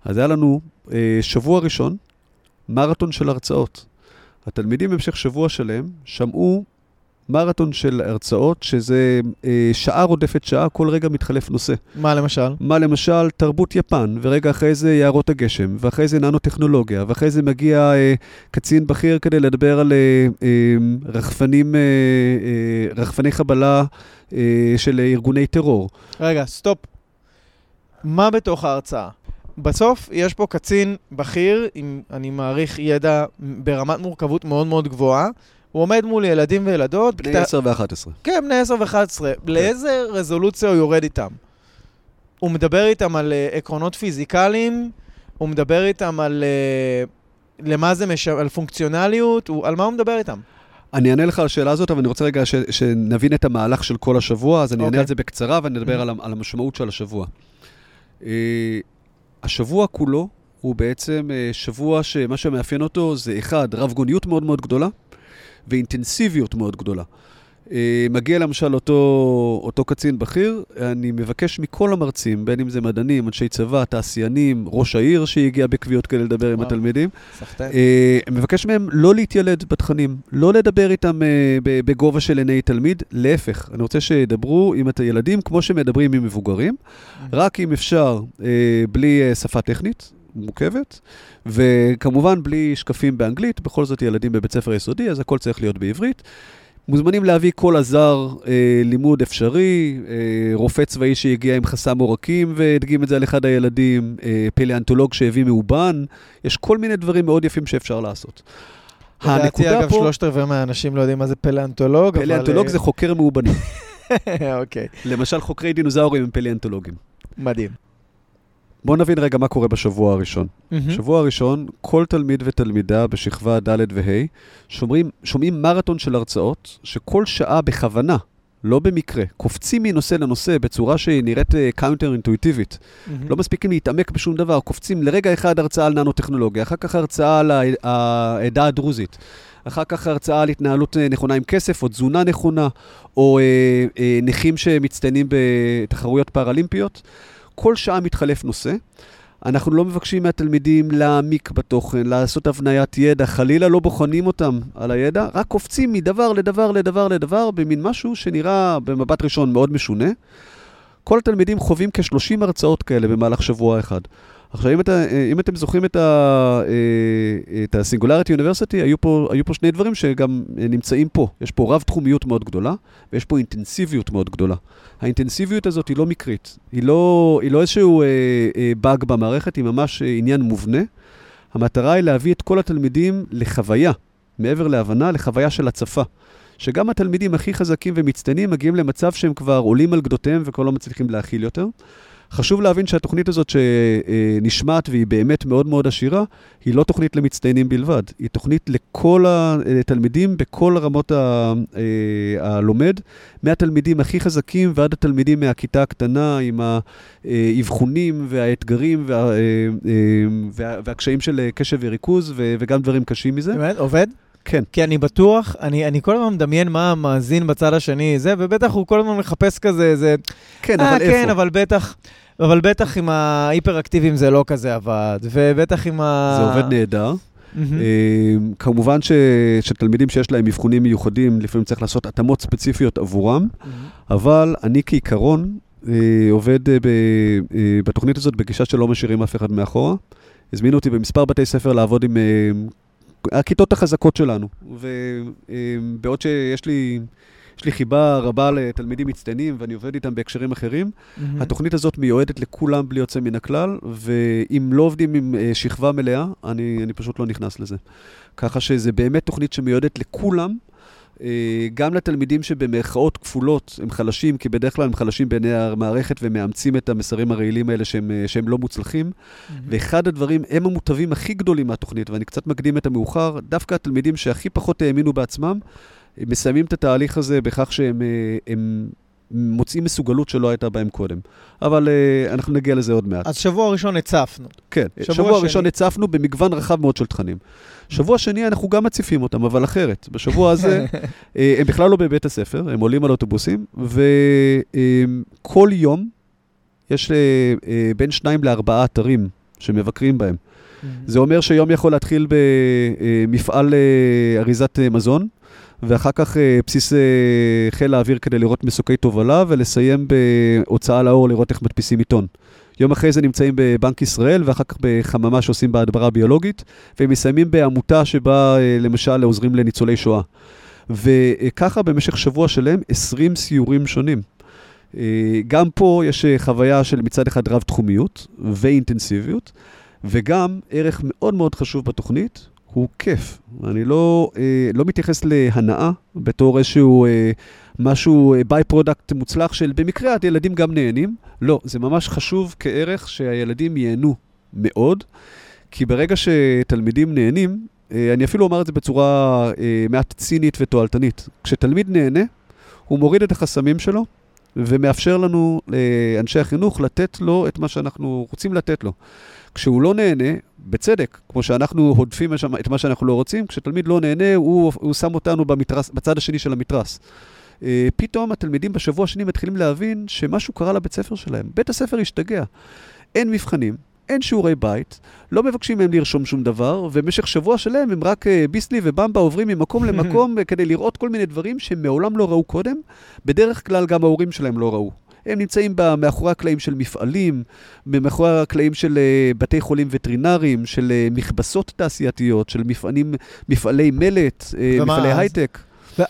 אז היה לנו uh, שבוע ראשון, מרתון של הרצאות. התלמידים במשך שבוע שלם שמעו מרתון של הרצאות, שזה אה, שעה רודפת שעה, כל רגע מתחלף נושא. מה למשל? מה למשל? תרבות יפן, ורגע אחרי זה יערות הגשם, ואחרי זה ננו-טכנולוגיה, ואחרי זה מגיע אה, קצין בכיר כדי לדבר על אה, אה, רחפנים, אה, אה, רחפני חבלה אה, של ארגוני טרור. רגע, סטופ. מה בתוך ההרצאה? בסוף יש פה קצין בכיר עם, אני מעריך, ידע ברמת מורכבות מאוד מאוד גבוהה, הוא עומד מול ילדים וילדות. בני 10 ו-11. כן, בני 10 ו-11. כן. לאיזה רזולוציה הוא יורד איתם? הוא מדבר איתם על uh, עקרונות פיזיקליים, הוא מדבר איתם על uh, למה זה מש... על פונקציונליות, הוא... על מה הוא מדבר איתם? אני אענה לך על השאלה הזאת, אבל אני רוצה רגע ש... שנבין את המהלך של כל השבוע, אז אני אענה okay. אוקיי. על זה בקצרה ואני אדבר mm-hmm. על, על המשמעות של השבוע. Uh, השבוע כולו הוא בעצם uh, שבוע שמה שמאפיין אותו זה אחד, רב גוניות מאוד מאוד גדולה. ואינטנסיביות מאוד גדולה. אה, מגיע למשל אותו, אותו קצין בכיר, אני מבקש מכל המרצים, בין אם זה מדענים, אנשי צבא, תעשיינים, ראש העיר שהגיע בקביעות כדי לדבר וואו, עם התלמידים, אה, מבקש מהם לא להתיילד בתכנים, לא לדבר איתם אה, בגובה של עיני תלמיד, להפך, אני רוצה שידברו עם את הילדים כמו שמדברים עם מבוגרים, רק אם אפשר, בלי שפה טכנית, מורכבת, וכמובן בלי שקפים באנגלית, בכל זאת ילדים בבית ספר יסודי, אז הכל צריך להיות בעברית. מוזמנים להביא כל עזר אה, לימוד אפשרי, אה, רופא צבאי שהגיע עם חסם עורקים והדגים את זה על אחד הילדים, אה, פליאנטולוג שהביא מאובן, יש כל מיני דברים מאוד יפים שאפשר לעשות. לדעתי, אגב, פה... שלושת רבעי מהאנשים לא יודעים מה זה פליאנטולוג, אבל... פליאנטולוג זה חוקר מאובנים. אוקיי. למשל, חוקרי דינוזאורים הם פליאנטולוגים. מדהים. בואו נבין רגע מה קורה בשבוע הראשון. Mm-hmm. בשבוע הראשון, כל תלמיד ותלמידה בשכבה ד' וה' שומעים, שומעים מרתון של הרצאות, שכל שעה בכוונה, לא במקרה, קופצים מנושא לנושא בצורה שהיא נראית counter uh, אינטואיטיבית. Mm-hmm. לא מספיקים להתעמק בשום דבר, קופצים לרגע אחד הרצאה על ננו-טכנולוגיה, אחר כך הרצאה על העדה הדרוזית. אחר כך הרצאה על התנהלות אה, נכונה עם כסף, או תזונה נכונה, או אה, אה, נכים שמצטיינים בתחרויות פראלימפיות. כל שעה מתחלף נושא. אנחנו לא מבקשים מהתלמידים להעמיק בתוכן, לעשות הבניית ידע, חלילה לא בוחנים אותם על הידע, רק קופצים מדבר לדבר לדבר לדבר במין משהו שנראה במבט ראשון מאוד משונה. כל התלמידים חווים כ-30 הרצאות כאלה במהלך שבוע אחד. עכשיו, אם, אתה, אם אתם זוכרים את, ה, את הסינגולריטי אוניברסיטי, היו היו פה שני דברים שגם נמצאים פה. יש פה רב-תחומיות מאוד גדולה, ויש פה אינטנסיביות מאוד גדולה. האינטנסיביות הזאת היא לא מקרית, היא לא, היא לא איזשהו אה, אה, באג במערכת, היא ממש אה, עניין מובנה. המטרה היא להביא את כל התלמידים לחוויה, מעבר להבנה, לחוויה של הצפה. שגם התלמידים הכי חזקים ומצטיינים מגיעים למצב שהם כבר עולים על גדותיהם וכבר לא מצליחים להכיל יותר. חשוב להבין שהתוכנית הזאת שנשמעת והיא באמת מאוד מאוד עשירה, היא לא תוכנית למצטיינים בלבד, היא תוכנית לכל התלמידים בכל רמות ה... אה, הלומד, מהתלמידים הכי חזקים ועד התלמידים מהכיתה הקטנה עם האבחונים והאתגרים וה... אה, אה, והקשיים של קשב וריכוז וגם דברים קשים מזה. באמת? עובד? כן. כי אני בטוח, אני, אני כל הזמן מדמיין מה המאזין בצד השני, זה, ובטח הוא כל הזמן מחפש כזה, זה... כן, אה, אבל כן, איפה? כן, אבל בטח... אבל בטח עם ההיפר-אקטיביים זה לא כזה עבד, ובטח עם ה... זה עובד נהדר. Mm-hmm. כמובן ש, שתלמידים שיש להם אבחונים מיוחדים, לפעמים צריך לעשות התאמות ספציפיות עבורם, mm-hmm. אבל אני כעיקרון אה, עובד ב, בתוכנית הזאת בגישה שלא משאירים אף אחד מאחורה. הזמינו אותי במספר בתי ספר לעבוד עם הכיתות החזקות שלנו, ובעוד שיש לי... יש לי חיבה רבה לתלמידים מצטיינים, ואני עובד איתם בהקשרים אחרים. Mm-hmm. התוכנית הזאת מיועדת לכולם בלי יוצא מן הכלל, ואם לא עובדים עם uh, שכבה מלאה, אני, אני פשוט לא נכנס לזה. ככה שזה באמת תוכנית שמיועדת לכולם. Uh, גם לתלמידים שבמרכאות כפולות הם חלשים, כי בדרך כלל הם חלשים בעיני המערכת ומאמצים את המסרים הרעילים האלה שהם, uh, שהם לא מוצלחים. Mm-hmm. ואחד הדברים, הם המוטבים הכי גדולים מהתוכנית, ואני קצת מקדים את המאוחר, דווקא התלמידים שהכי פחות האמינו בעצמם, מסיימים את התהליך הזה בכך שהם אה, הם מוצאים מסוגלות שלא הייתה בהם קודם. אבל uh, אנחנו נגיע לזה עוד מעט. אז שבוע ראשון הצפנו. כן, שבוע, שבוע שני... ראשון הצפנו במגוון רחב מאוד של תכנים. שבוע שני אנחנו גם מציפים אותם, אבל אחרת. בשבוע הזה uh, הם בכלל לא בבית הספר, הם עולים על אוטובוסים, וכל uh, יום יש uh, uh, בין שניים לארבעה אתרים שמבקרים בהם. Mm-hmm. זה אומר שיום יכול להתחיל במפעל אריזת מזון, ואחר כך אה, בסיס אה, חיל האוויר כדי לראות מסוקי תובלה, ולסיים בהוצאה לאור לראות איך מדפיסים עיתון. יום אחרי זה נמצאים בבנק ישראל, ואחר כך בחממה שעושים בה הדברה ביולוגית, והם מסיימים בעמותה שבה אה, למשל עוזרים לניצולי שואה. וככה במשך שבוע שלם 20 סיורים שונים. גם פה יש חוויה של מצד אחד רב-תחומיות ואינטנסיביות, וגם ערך מאוד מאוד חשוב בתוכנית, הוא כיף. אני לא, אה, לא מתייחס להנאה בתור איזשהו אה, משהו, by אה, product מוצלח של במקרה הילדים גם נהנים. לא, זה ממש חשוב כערך שהילדים ייהנו מאוד, כי ברגע שתלמידים נהנים, אה, אני אפילו אומר את זה בצורה אה, מעט צינית ותועלתנית. כשתלמיד נהנה, הוא מוריד את החסמים שלו ומאפשר לנו, לאנשי החינוך, לתת לו את מה שאנחנו רוצים לתת לו. כשהוא לא נהנה, בצדק, כמו שאנחנו הודפים את מה שאנחנו לא רוצים, כשתלמיד לא נהנה, הוא, הוא שם אותנו במתרס, בצד השני של המתרס. Uh, פתאום התלמידים בשבוע השני מתחילים להבין שמשהו קרה לבית ספר שלהם. בית הספר השתגע. אין מבחנים, אין שיעורי בית, לא מבקשים מהם לרשום שום דבר, ובמשך שבוע שלם הם רק uh, ביסלי ובמבה עוברים ממקום למקום כדי לראות כל מיני דברים שהם מעולם לא ראו קודם. בדרך כלל גם ההורים שלהם לא ראו. הם נמצאים מאחורי הקלעים של מפעלים, מאחורי הקלעים של uh, בתי חולים וטרינריים, של uh, מכבסות תעשייתיות, של מפעלים, מפעלי מלט, uh, מפעלי? הייטק.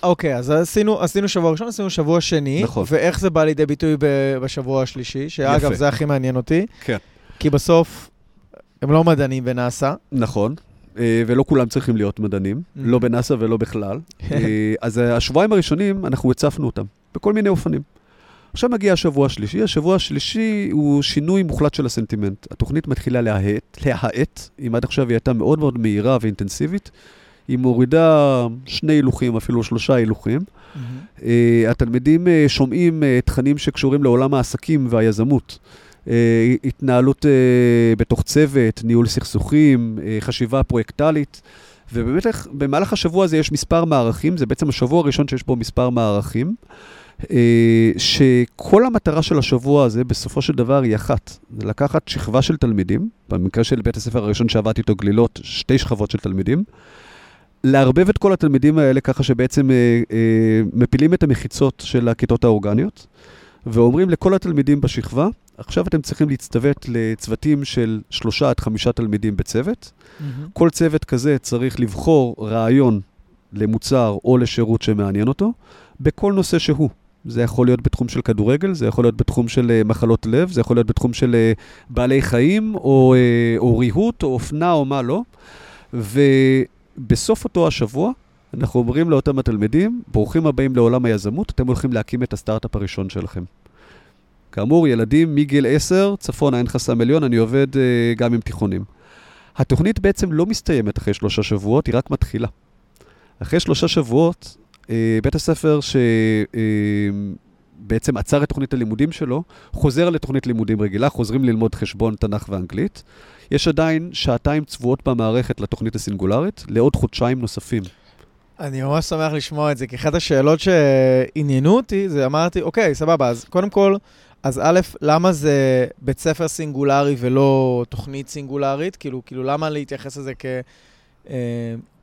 אוקיי, אז עשינו, עשינו שבוע ראשון, עשינו שבוע שני. נכון. ואיך זה בא לידי ביטוי בשבוע השלישי, שאגב, יפה. זה הכי מעניין אותי. כן. כי בסוף הם לא מדענים בנאסא. נכון. ולא כולם צריכים להיות מדענים, לא בנאסא ולא בכלל. אז השבועיים הראשונים, אנחנו הצפנו אותם, בכל מיני אופנים. עכשיו מגיע השבוע השלישי. השבוע השלישי הוא שינוי מוחלט של הסנטימנט. התוכנית מתחילה להאט, להאט, אם עד עכשיו היא הייתה מאוד מאוד מהירה ואינטנסיבית. היא מורידה שני הילוכים, אפילו שלושה הילוכים. Mm-hmm. Uh, התלמידים uh, שומעים uh, תכנים שקשורים לעולם העסקים והיזמות. Uh, התנהלות uh, בתוך צוות, ניהול סכסוכים, uh, חשיבה פרויקטלית. ובאמת במהלך השבוע הזה יש מספר מערכים, זה בעצם השבוע הראשון שיש בו מספר מערכים. אה, שכל המטרה של השבוע הזה בסופו של דבר היא אחת, זה לקחת שכבה של תלמידים, במקרה של בית הספר הראשון שעבדתי איתו גלילות, שתי שכבות של תלמידים, לערבב את כל התלמידים האלה ככה שבעצם אה, אה, מפילים את המחיצות של הכיתות האורגניות, ואומרים לכל התלמידים בשכבה, עכשיו אתם צריכים להצטוות לצוותים של שלושה עד חמישה תלמידים בצוות. כל צוות כזה צריך לבחור רעיון למוצר או לשירות שמעניין אותו, בכל נושא שהוא. זה יכול להיות בתחום של כדורגל, זה יכול להיות בתחום של אה, מחלות לב, זה יכול להיות בתחום של אה, בעלי חיים, או, אה, או ריהוט, או אופנה, או מה לא. ובסוף אותו השבוע, אנחנו אומרים לאותם התלמידים, ברוכים הבאים לעולם היזמות, אתם הולכים להקים את הסטארט-אפ הראשון שלכם. כאמור, ילדים מגיל 10, צפונה אין חסם עליון, אני עובד uh, גם עם תיכונים. התוכנית בעצם לא מסתיימת אחרי שלושה שבועות, היא רק מתחילה. אחרי שלושה שבועות, בית הספר שבעצם uh, עצר את תוכנית הלימודים שלו, חוזר לתוכנית לימודים רגילה, חוזרים ללמוד חשבון, תנ"ך ואנגלית. יש עדיין שעתיים צבועות במערכת לתוכנית הסינגולרית, לעוד חודשיים נוספים. אני ממש שמח לשמוע את זה, כי אחת השאלות שעניינו אותי, זה אמרתי, אוקיי, סבבה, אז קודם כל, אז א', למה זה בית ספר סינגולרי ולא תוכנית סינגולרית? כאילו, כאילו למה להתייחס לזה כ, אה,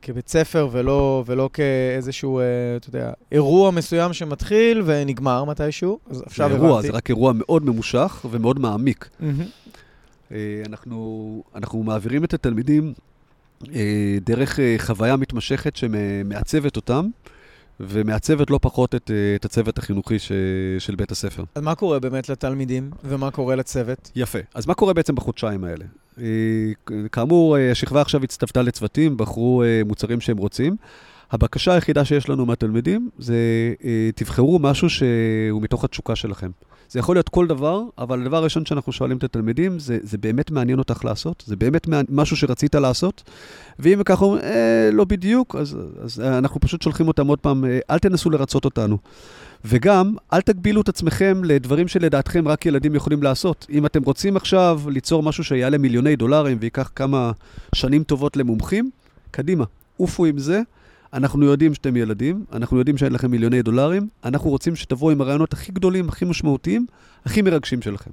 כבית ספר ולא, ולא כאיזשהו, אה, אתה יודע, אירוע מסוים שמתחיל ונגמר מתישהו? אז עכשיו הבנתי. אירוע, זה רק אירוע מאוד ממושך ומאוד מעמיק. Mm-hmm. אנחנו, אנחנו מעבירים את התלמידים אה, דרך אה, חוויה מתמשכת שמעצבת אותם. ומעצבת לא פחות את, אה, את הצוות החינוכי ש, של בית הספר. אז מה קורה באמת לתלמידים, ומה קורה לצוות? יפה. אז מה קורה בעצם בחודשיים האלה? כאמור, השכבה עכשיו הצטוותה לצוותים, בחרו מוצרים שהם רוצים. הבקשה היחידה שיש לנו מהתלמידים זה תבחרו משהו שהוא מתוך התשוקה שלכם. זה יכול להיות כל דבר, אבל הדבר הראשון שאנחנו שואלים את התלמידים, זה, זה באמת מעניין אותך לעשות? זה באמת משהו שרצית לעשות? ואם ככה אומרים, אה, לא בדיוק, אז, אז אנחנו פשוט שולחים אותם עוד פעם, אה, אל תנסו לרצות אותנו. וגם, אל תגבילו את עצמכם לדברים שלדעתכם רק ילדים יכולים לעשות. אם אתם רוצים עכשיו ליצור משהו שיעלה מיליוני דולרים וייקח כמה שנים טובות למומחים, קדימה, עופו עם זה. אנחנו יודעים שאתם ילדים, אנחנו יודעים שאין לכם מיליוני דולרים, אנחנו רוצים שתבואו עם הרעיונות הכי גדולים, הכי משמעותיים, הכי מרגשים שלכם.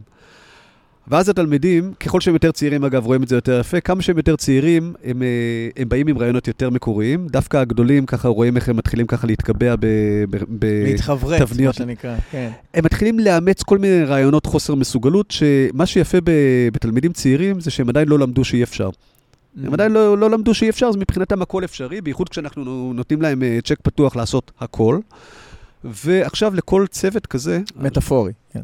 ואז התלמידים, ככל שהם יותר צעירים, אגב, רואים את זה יותר יפה, כמה שהם יותר צעירים, הם, אה, הם באים עם רעיונות יותר מקוריים. דווקא הגדולים, ככה רואים איך הם מתחילים ככה להתקבע בתבניות. להתחברט, מה שנקרא, כן. הם מתחילים לאמץ כל מיני רעיונות חוסר מסוגלות, שמה שיפה בתלמידים צעירים זה שהם עדיין לא למדו שאי אפשר. הם עדיין לא, לא למדו שאי אפשר, אז מבחינתם הכל אפשרי, בייחוד כשאנחנו נותנים להם אה, צ'ק פתוח לעשות הכל. ועכשיו לכל צוות כזה... מטאפורי, כן.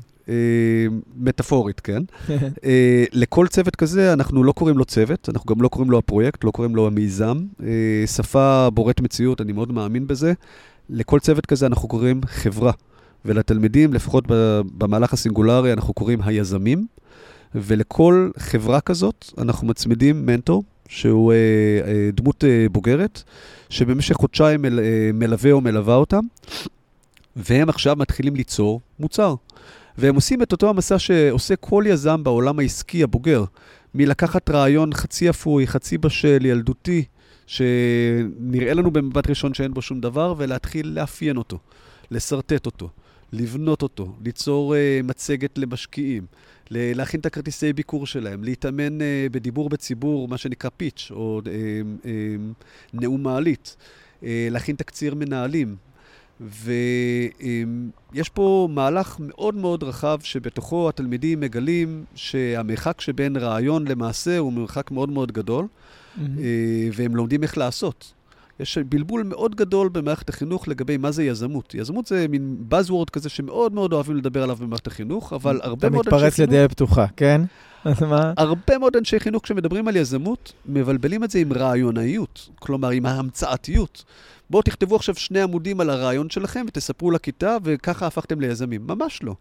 מטאפורית, כן. אה, לכל צוות כזה, אנחנו לא קוראים לו צוות, אנחנו גם לא קוראים לו הפרויקט, לא קוראים לו המיזם. אה, שפה בוראת מציאות, אני מאוד מאמין בזה. לכל צוות כזה אנחנו קוראים חברה. ולתלמידים, לפחות במהלך הסינגולרי, אנחנו קוראים היזמים. ולכל חברה כזאת אנחנו מצמידים מנטור, שהוא אה, אה, דמות אה, בוגרת, שבמשך חודשיים מל, אה, מלווה או מלווה אותם, והם עכשיו מתחילים ליצור מוצר. והם עושים את אותו המסע שעושה כל יזם בעולם העסקי הבוגר, מלקחת רעיון חצי אפוי, חצי בשל, ילדותי, שנראה לנו במבט ראשון שאין בו שום דבר, ולהתחיל לאפיין אותו, לשרטט אותו, לבנות אותו, ליצור uh, מצגת למשקיעים, להכין את הכרטיסי ביקור שלהם, להתאמן uh, בדיבור בציבור, מה שנקרא פיץ', או uh, uh, נאום מעלית, uh, להכין תקציר מנהלים. ויש פה מהלך מאוד מאוד רחב שבתוכו התלמידים מגלים שהמרחק שבין רעיון למעשה הוא מרחק מאוד מאוד גדול, mm-hmm. והם לומדים איך לעשות. יש בלבול מאוד גדול במערכת החינוך לגבי מה זה יזמות. יזמות זה מין buzzword כזה שמאוד מאוד אוהבים לדבר עליו במערכת החינוך, אבל הרבה מאוד אנשי חינוך... אתה מתפרץ לדלת פתוחה, כן? אז מה? הרבה מאוד אנשי חינוך כשמדברים על יזמות, מבלבלים את זה עם רעיונאיות, כלומר עם ההמצאתיות. בואו תכתבו עכשיו שני עמודים על הרעיון שלכם ותספרו לכיתה, וככה הפכתם ליזמים. ממש לא.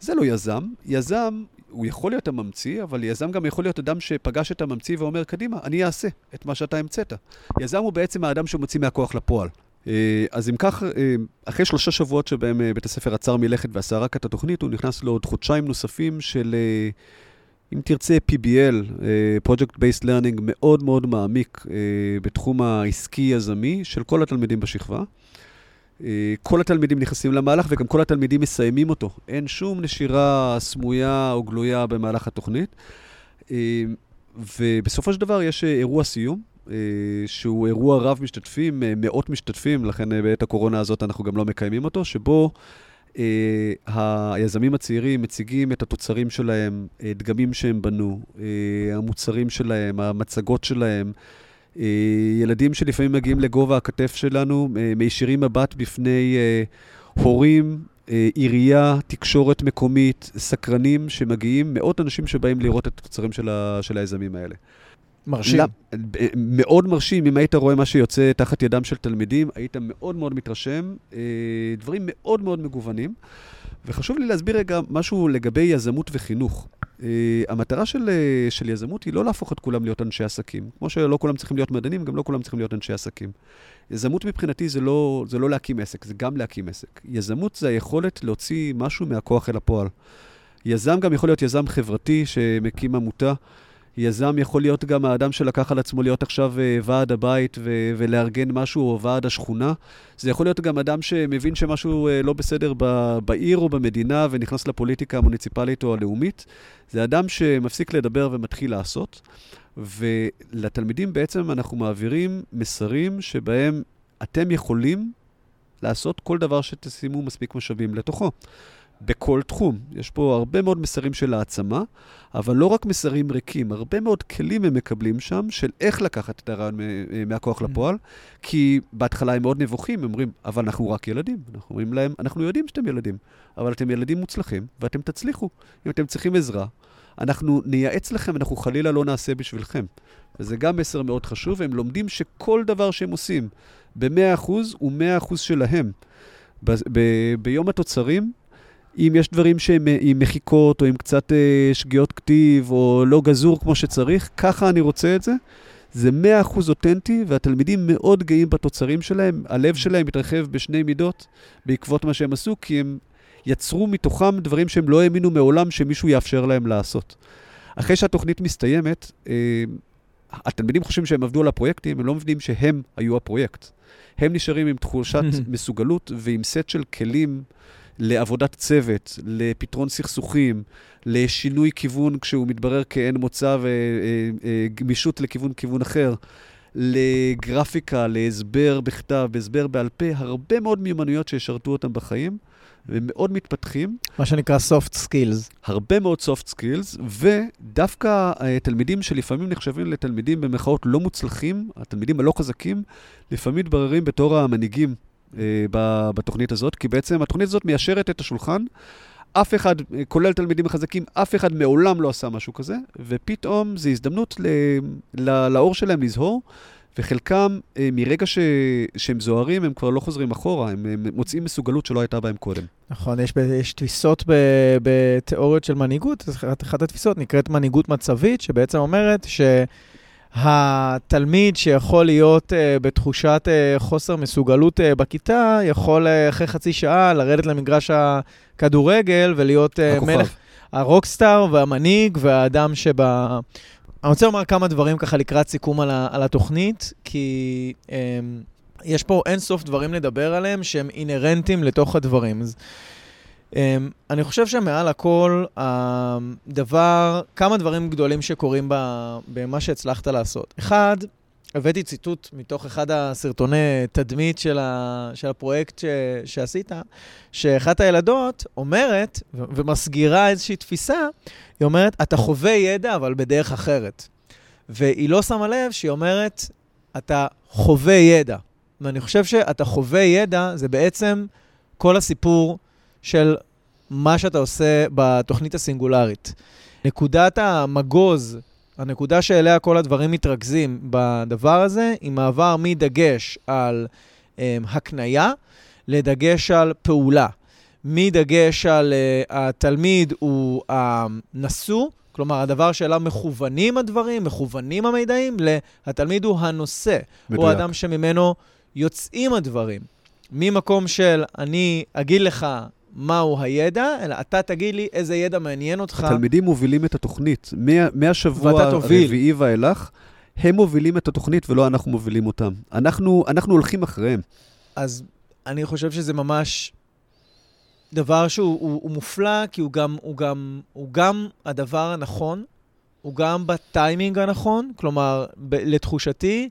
זה לא יזם. יזם הוא יכול להיות הממציא, אבל יזם גם יכול להיות אדם שפגש את הממציא ואומר, קדימה, אני אעשה את מה שאתה המצאת. יזם הוא בעצם האדם שמוציא מהכוח לפועל. אה, אז אם כך, אה, אחרי שלושה שבועות שבהם אה, בית הספר עצר מלכת ועשה רק את התוכנית, הוא נכנס לעוד חודשיים נוספים של, אם תרצה, PBL, Project Based Learning מאוד מאוד מעמיק בתחום העסקי-יזמי של כל התלמידים בשכבה. אה, כל התלמידים נכנסים למהלך וגם כל התלמידים מסיימים אותו. אין שום נשירה סמויה או גלויה במהלך התוכנית. אה, ובסופו של דבר יש אה, אירוע סיום, שהוא אירוע רב משתתפים, מאות משתתפים, לכן בעת הקורונה הזאת אנחנו גם לא מקיימים אותו, שבו אה, היזמים הצעירים מציגים את התוצרים שלהם, אה, דגמים שהם בנו, אה, המוצרים שלהם, המצגות שלהם. אה, ילדים שלפעמים מגיעים לגובה הכתף שלנו, אה, מישירים מבט בפני אה, הורים, אה, עירייה, תקשורת מקומית, סקרנים שמגיעים, מאות אנשים שבאים לראות את התוצרים של, ה, של היזמים האלה. מרשים. מאוד מרשים, אם היית רואה מה שיוצא תחת ידם של תלמידים, היית מאוד מאוד מתרשם. אה, דברים מאוד מאוד מגוונים. וחשוב לי להסביר רגע משהו לגבי יזמות וחינוך. Uh, המטרה של, uh, של יזמות היא לא להפוך את כולם להיות אנשי עסקים. כמו שלא כולם צריכים להיות מדענים, גם לא כולם צריכים להיות אנשי עסקים. יזמות מבחינתי זה לא, זה לא להקים עסק, זה גם להקים עסק. יזמות זה היכולת להוציא משהו מהכוח אל הפועל. יזם גם יכול להיות יזם חברתי שמקים עמותה. יזם יכול להיות גם האדם שלקח על עצמו להיות עכשיו uh, ועד הבית ו- ולארגן משהו, או ועד השכונה. זה יכול להיות גם אדם שמבין שמשהו uh, לא בסדר ב- בעיר או במדינה ונכנס לפוליטיקה המוניציפלית או הלאומית. זה אדם שמפסיק לדבר ומתחיל לעשות. ולתלמידים בעצם אנחנו מעבירים מסרים שבהם אתם יכולים לעשות כל דבר שתשימו מספיק משאבים לתוכו. בכל תחום. יש פה הרבה מאוד מסרים של העצמה, אבל לא רק מסרים ריקים, הרבה מאוד כלים הם מקבלים שם של איך לקחת את הרעיון מהכוח mm. לפועל, כי בהתחלה הם מאוד נבוכים, הם אומרים, אבל אנחנו רק ילדים. אנחנו אומרים להם, אנחנו יודעים שאתם ילדים, אבל אתם ילדים מוצלחים, ואתם תצליחו. אם אתם צריכים עזרה, אנחנו נייעץ לכם, אנחנו חלילה לא נעשה בשבילכם. וזה גם מסר מאוד חשוב, והם לומדים שכל דבר שהם עושים ב-100% הוא 100% שלהם. ב- ב- ביום התוצרים, אם יש דברים שהם עם מחיקות, או עם קצת אה, שגיאות כתיב, או לא גזור כמו שצריך, ככה אני רוצה את זה. זה 100% אותנטי, והתלמידים מאוד גאים בתוצרים שלהם. הלב שלהם מתרחב בשני מידות בעקבות מה שהם עשו, כי הם יצרו מתוכם דברים שהם לא האמינו מעולם שמישהו יאפשר להם לעשות. אחרי שהתוכנית מסתיימת, אה, התלמידים חושבים שהם עבדו על הפרויקטים, הם לא מבינים שהם היו הפרויקט. הם נשארים עם תחושת מסוגלות ועם סט של כלים לעבודת צוות, לפתרון סכסוכים, לשינוי כיוון כשהוא מתברר כאין מוצא וגמישות לכיוון כיוון אחר, לגרפיקה, להסבר בכתב, בהסבר בעל פה, הרבה מאוד מיומנויות שישרתו אותם בחיים. ומאוד מתפתחים. מה שנקרא soft skills. הרבה מאוד soft skills, ודווקא תלמידים שלפעמים נחשבים לתלמידים במחאות לא מוצלחים, התלמידים הלא חזקים, לפעמים מתבררים בתור המנהיגים בתוכנית הזאת, כי בעצם התוכנית הזאת מיישרת את השולחן. אף אחד, כולל תלמידים חזקים, אף אחד מעולם לא עשה משהו כזה, ופתאום זו הזדמנות ל, ל, לאור שלהם לזהור. וחלקם, אה, מרגע ש... שהם זוהרים, הם כבר לא חוזרים אחורה, הם, הם מוצאים מסוגלות שלא הייתה בהם קודם. נכון, יש, יש תפיסות ב... בתיאוריות של מנהיגות, אחת התפיסות נקראת מנהיגות מצבית, שבעצם אומרת שהתלמיד שיכול להיות uh, בתחושת uh, חוסר מסוגלות uh, בכיתה, יכול uh, אחרי חצי שעה לרדת למגרש הכדורגל ולהיות uh, מלך, הרוקסטאר והמנהיג והאדם שב... אני רוצה לומר כמה דברים ככה לקראת סיכום על, ה, על התוכנית, כי um, יש פה אין סוף דברים לדבר עליהם שהם אינהרנטיים לתוך הדברים. אז, אני חושב שמעל הכל, הדבר, כמה דברים גדולים שקורים במה שהצלחת לעשות. אחד, הבאתי ציטוט מתוך אחד הסרטוני תדמית של, ה, של הפרויקט ש, שעשית, שאחת הילדות אומרת ו- ומסגירה איזושהי תפיסה, היא אומרת, אתה חווה ידע אבל בדרך אחרת. והיא לא שמה לב שהיא אומרת, אתה חווה ידע. ואני חושב שאתה חווה ידע זה בעצם כל הסיפור של מה שאתה עושה בתוכנית הסינגולרית. נקודת המגוז הנקודה שאליה כל הדברים מתרכזים בדבר הזה, היא מעבר מדגש על um, הקנייה לדגש על פעולה. מדגש על uh, התלמיד הוא הנשוא, כלומר, הדבר שאליו מכוונים הדברים, מכוונים המידעים, לתלמיד הוא הנושא. מדויק. הוא האדם שממנו יוצאים הדברים. ממקום של אני אגיד לך מהו הידע, אלא אתה תגיד לי איזה ידע מעניין אותך. התלמידים מובילים את התוכנית. מה, מהשבוע הרביעי ואילך, הם מובילים את התוכנית ולא אנחנו מובילים אותם. אנחנו, אנחנו הולכים אחריהם. אז אני חושב שזה ממש דבר שהוא הוא, הוא מופלא, כי הוא גם, הוא, גם, הוא גם הדבר הנכון, הוא גם בטיימינג הנכון. כלומר, ב, לתחושתי,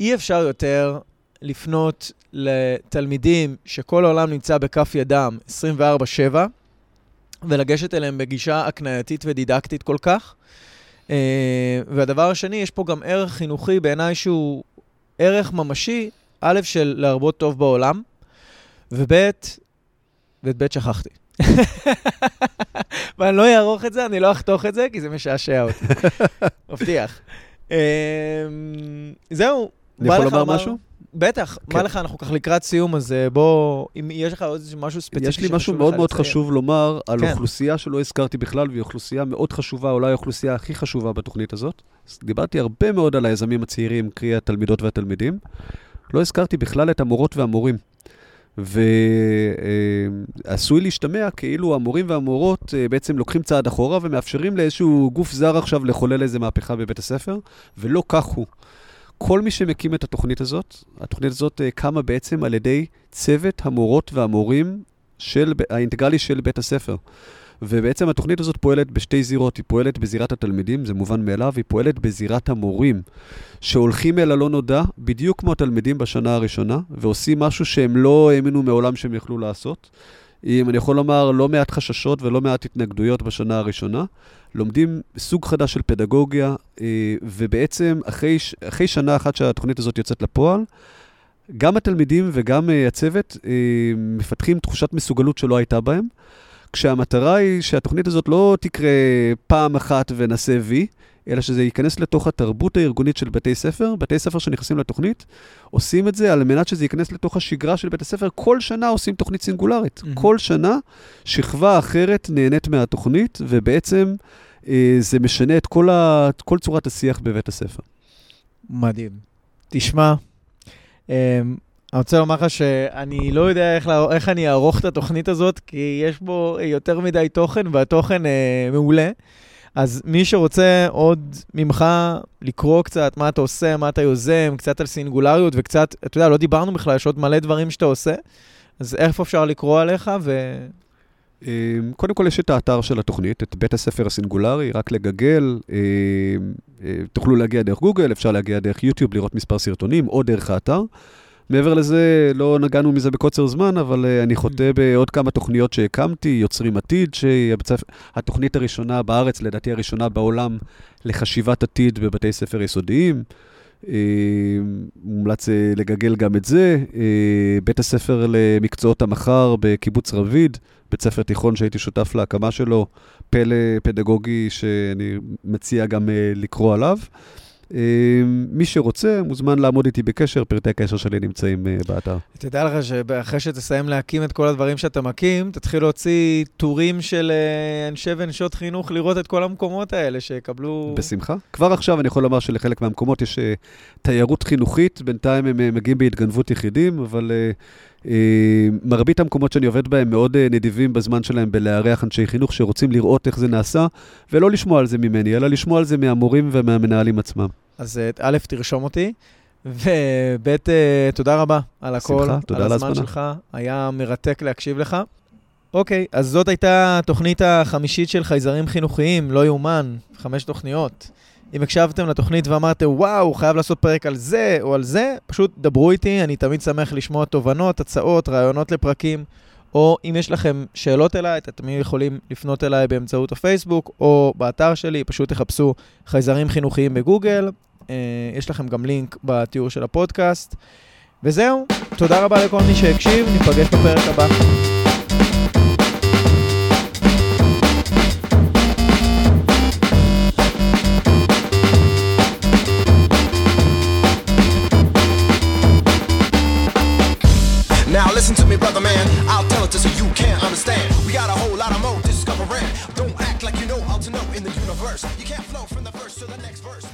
אי אפשר יותר לפנות לתלמידים שכל העולם נמצא בכף ידם 24/7, ולגשת אליהם בגישה הקנייתית ודידקטית כל כך. אה, והדבר השני, יש פה גם ערך חינוכי בעיניי שהוא ערך ממשי, א', של להרבות טוב בעולם, וב', ואת ב' שכחתי. ואני לא אערוך את זה, אני לא אחתוך את זה, כי זה משעשע אותי. מבטיח. אמ, זהו. אני יכול לומר משהו? בטח, מה כן. לך, אנחנו ככה לקראת סיום, אז אה, בוא, אם יש לך עוד משהו ספציפי יש לי משהו מאוד מאוד חשוב לומר על כן. אוכלוסייה שלא הזכרתי בכלל, והיא אוכלוסייה מאוד חשובה, אולי האוכלוסייה הכי חשובה בתוכנית הזאת. דיברתי הרבה מאוד על היזמים הצעירים, קרי התלמידות והתלמידים. לא הזכרתי בכלל את המורות והמורים. ועשוי להשתמע כאילו המורים והמורות אה, בעצם לוקחים צעד אחורה ומאפשרים לאיזשהו גוף זר עכשיו לחולל איזה מהפכה בבית הספר, ולא כך הוא. כל מי שמקים את התוכנית הזאת, התוכנית הזאת אה, קמה בעצם על ידי צוות המורות והמורים של, האינטגרלי של בית הספר. ובעצם התוכנית הזאת פועלת בשתי זירות, היא פועלת בזירת התלמידים, זה מובן מאליו, היא פועלת בזירת המורים, שהולכים אל הלא נודע, בדיוק כמו התלמידים בשנה הראשונה, ועושים משהו שהם לא האמינו מעולם שהם יכלו לעשות. אם אני יכול לומר, לא מעט חששות ולא מעט התנגדויות בשנה הראשונה. לומדים סוג חדש של פדגוגיה, אה, ובעצם אחרי, אחרי שנה אחת שהתוכנית הזאת יוצאת לפועל, גם התלמידים וגם אה, הצוות אה, מפתחים תחושת מסוגלות שלא הייתה בהם. כשהמטרה היא שהתוכנית הזאת לא תקרה פעם אחת ונעשה וי, אלא שזה ייכנס לתוך התרבות הארגונית של בתי ספר. בתי ספר שנכנסים לתוכנית, עושים את זה על מנת שזה ייכנס לתוך השגרה של בית הספר. כל שנה עושים תוכנית סינגולרית. Mm-hmm. כל שנה שכבה אחרת נהנית מהתוכנית, ובעצם אה, זה משנה את כל, ה, כל צורת השיח בבית הספר. מדהים. תשמע, אה, אני רוצה לומר לך שאני לא יודע איך, איך אני אערוך את התוכנית הזאת, כי יש בו יותר מדי תוכן, והתוכן אה, מעולה. אז מי שרוצה עוד ממך לקרוא קצת מה אתה עושה, מה אתה יוזם, קצת על סינגולריות וקצת, אתה יודע, לא דיברנו בכלל, יש עוד מלא דברים שאתה עושה, אז איפה אפשר לקרוא עליך ו... אמ, קודם כל יש את האתר של התוכנית, את בית הספר הסינגולרי, רק לגגל, אמ, אה, תוכלו להגיע דרך גוגל, אפשר להגיע דרך יוטיוב, לראות מספר סרטונים, או דרך האתר. מעבר לזה, לא נגענו מזה בקוצר זמן, אבל uh, אני חוטא בעוד כמה תוכניות שהקמתי, יוצרים עתיד, שהיא התוכנית הראשונה בארץ, לדעתי הראשונה בעולם, לחשיבת עתיד בבתי ספר יסודיים. Uh, מומלץ uh, לגגל גם את זה. בית הספר למקצועות המחר בקיבוץ רביד, בית ספר תיכון שהייתי שותף להקמה שלו, פלא פדגוגי שאני מציע גם לקרוא עליו. אמ, מי שרוצה, מוזמן לעמוד איתי בקשר, פרטי הקשר שלי נמצאים אה, באתר. תדע לך שאחרי שתסיים להקים את כל הדברים שאתה מקים, תתחיל להוציא טורים של אה, אנשי ונשות חינוך לראות את כל המקומות האלה, שיקבלו... בשמחה. כבר עכשיו אני יכול לומר שלחלק מהמקומות יש אה, תיירות חינוכית, בינתיים הם מגיעים בהתגנבות יחידים, אבל... אה, מרבית המקומות שאני עובד בהם מאוד אה, נדיבים בזמן שלהם בלארח אנשי חינוך שרוצים לראות איך זה נעשה, ולא לשמוע על זה ממני, אלא לשמוע על זה מהמורים ומהמנהלים עצמם. אז אה, א', תרשום אותי, וב', תודה רבה על הכל, שמחה, תודה על הזמן שלך, היה מרתק להקשיב לך. אוקיי, אז זאת הייתה התוכנית החמישית של חייזרים חינוכיים, לא יאומן, חמש תוכניות. אם הקשבתם לתוכנית ואמרתם, וואו, חייב לעשות פרק על זה או על זה, פשוט דברו איתי, אני תמיד שמח לשמוע תובנות, הצעות, רעיונות לפרקים, או אם יש לכם שאלות אליי, אתם יכולים לפנות אליי באמצעות הפייסבוק, או באתר שלי, פשוט תחפשו חייזרים חינוכיים בגוגל, אה, יש לכם גם לינק בתיאור של הפודקאסט. וזהו, תודה רבה לכל מי שהקשיב, ניפגש בפרק הבא. another man. I'll tell it to so you can't understand. We got a whole lot of more discovering. Don't act like you know all to know in the universe. You can't flow from the first to the next verse.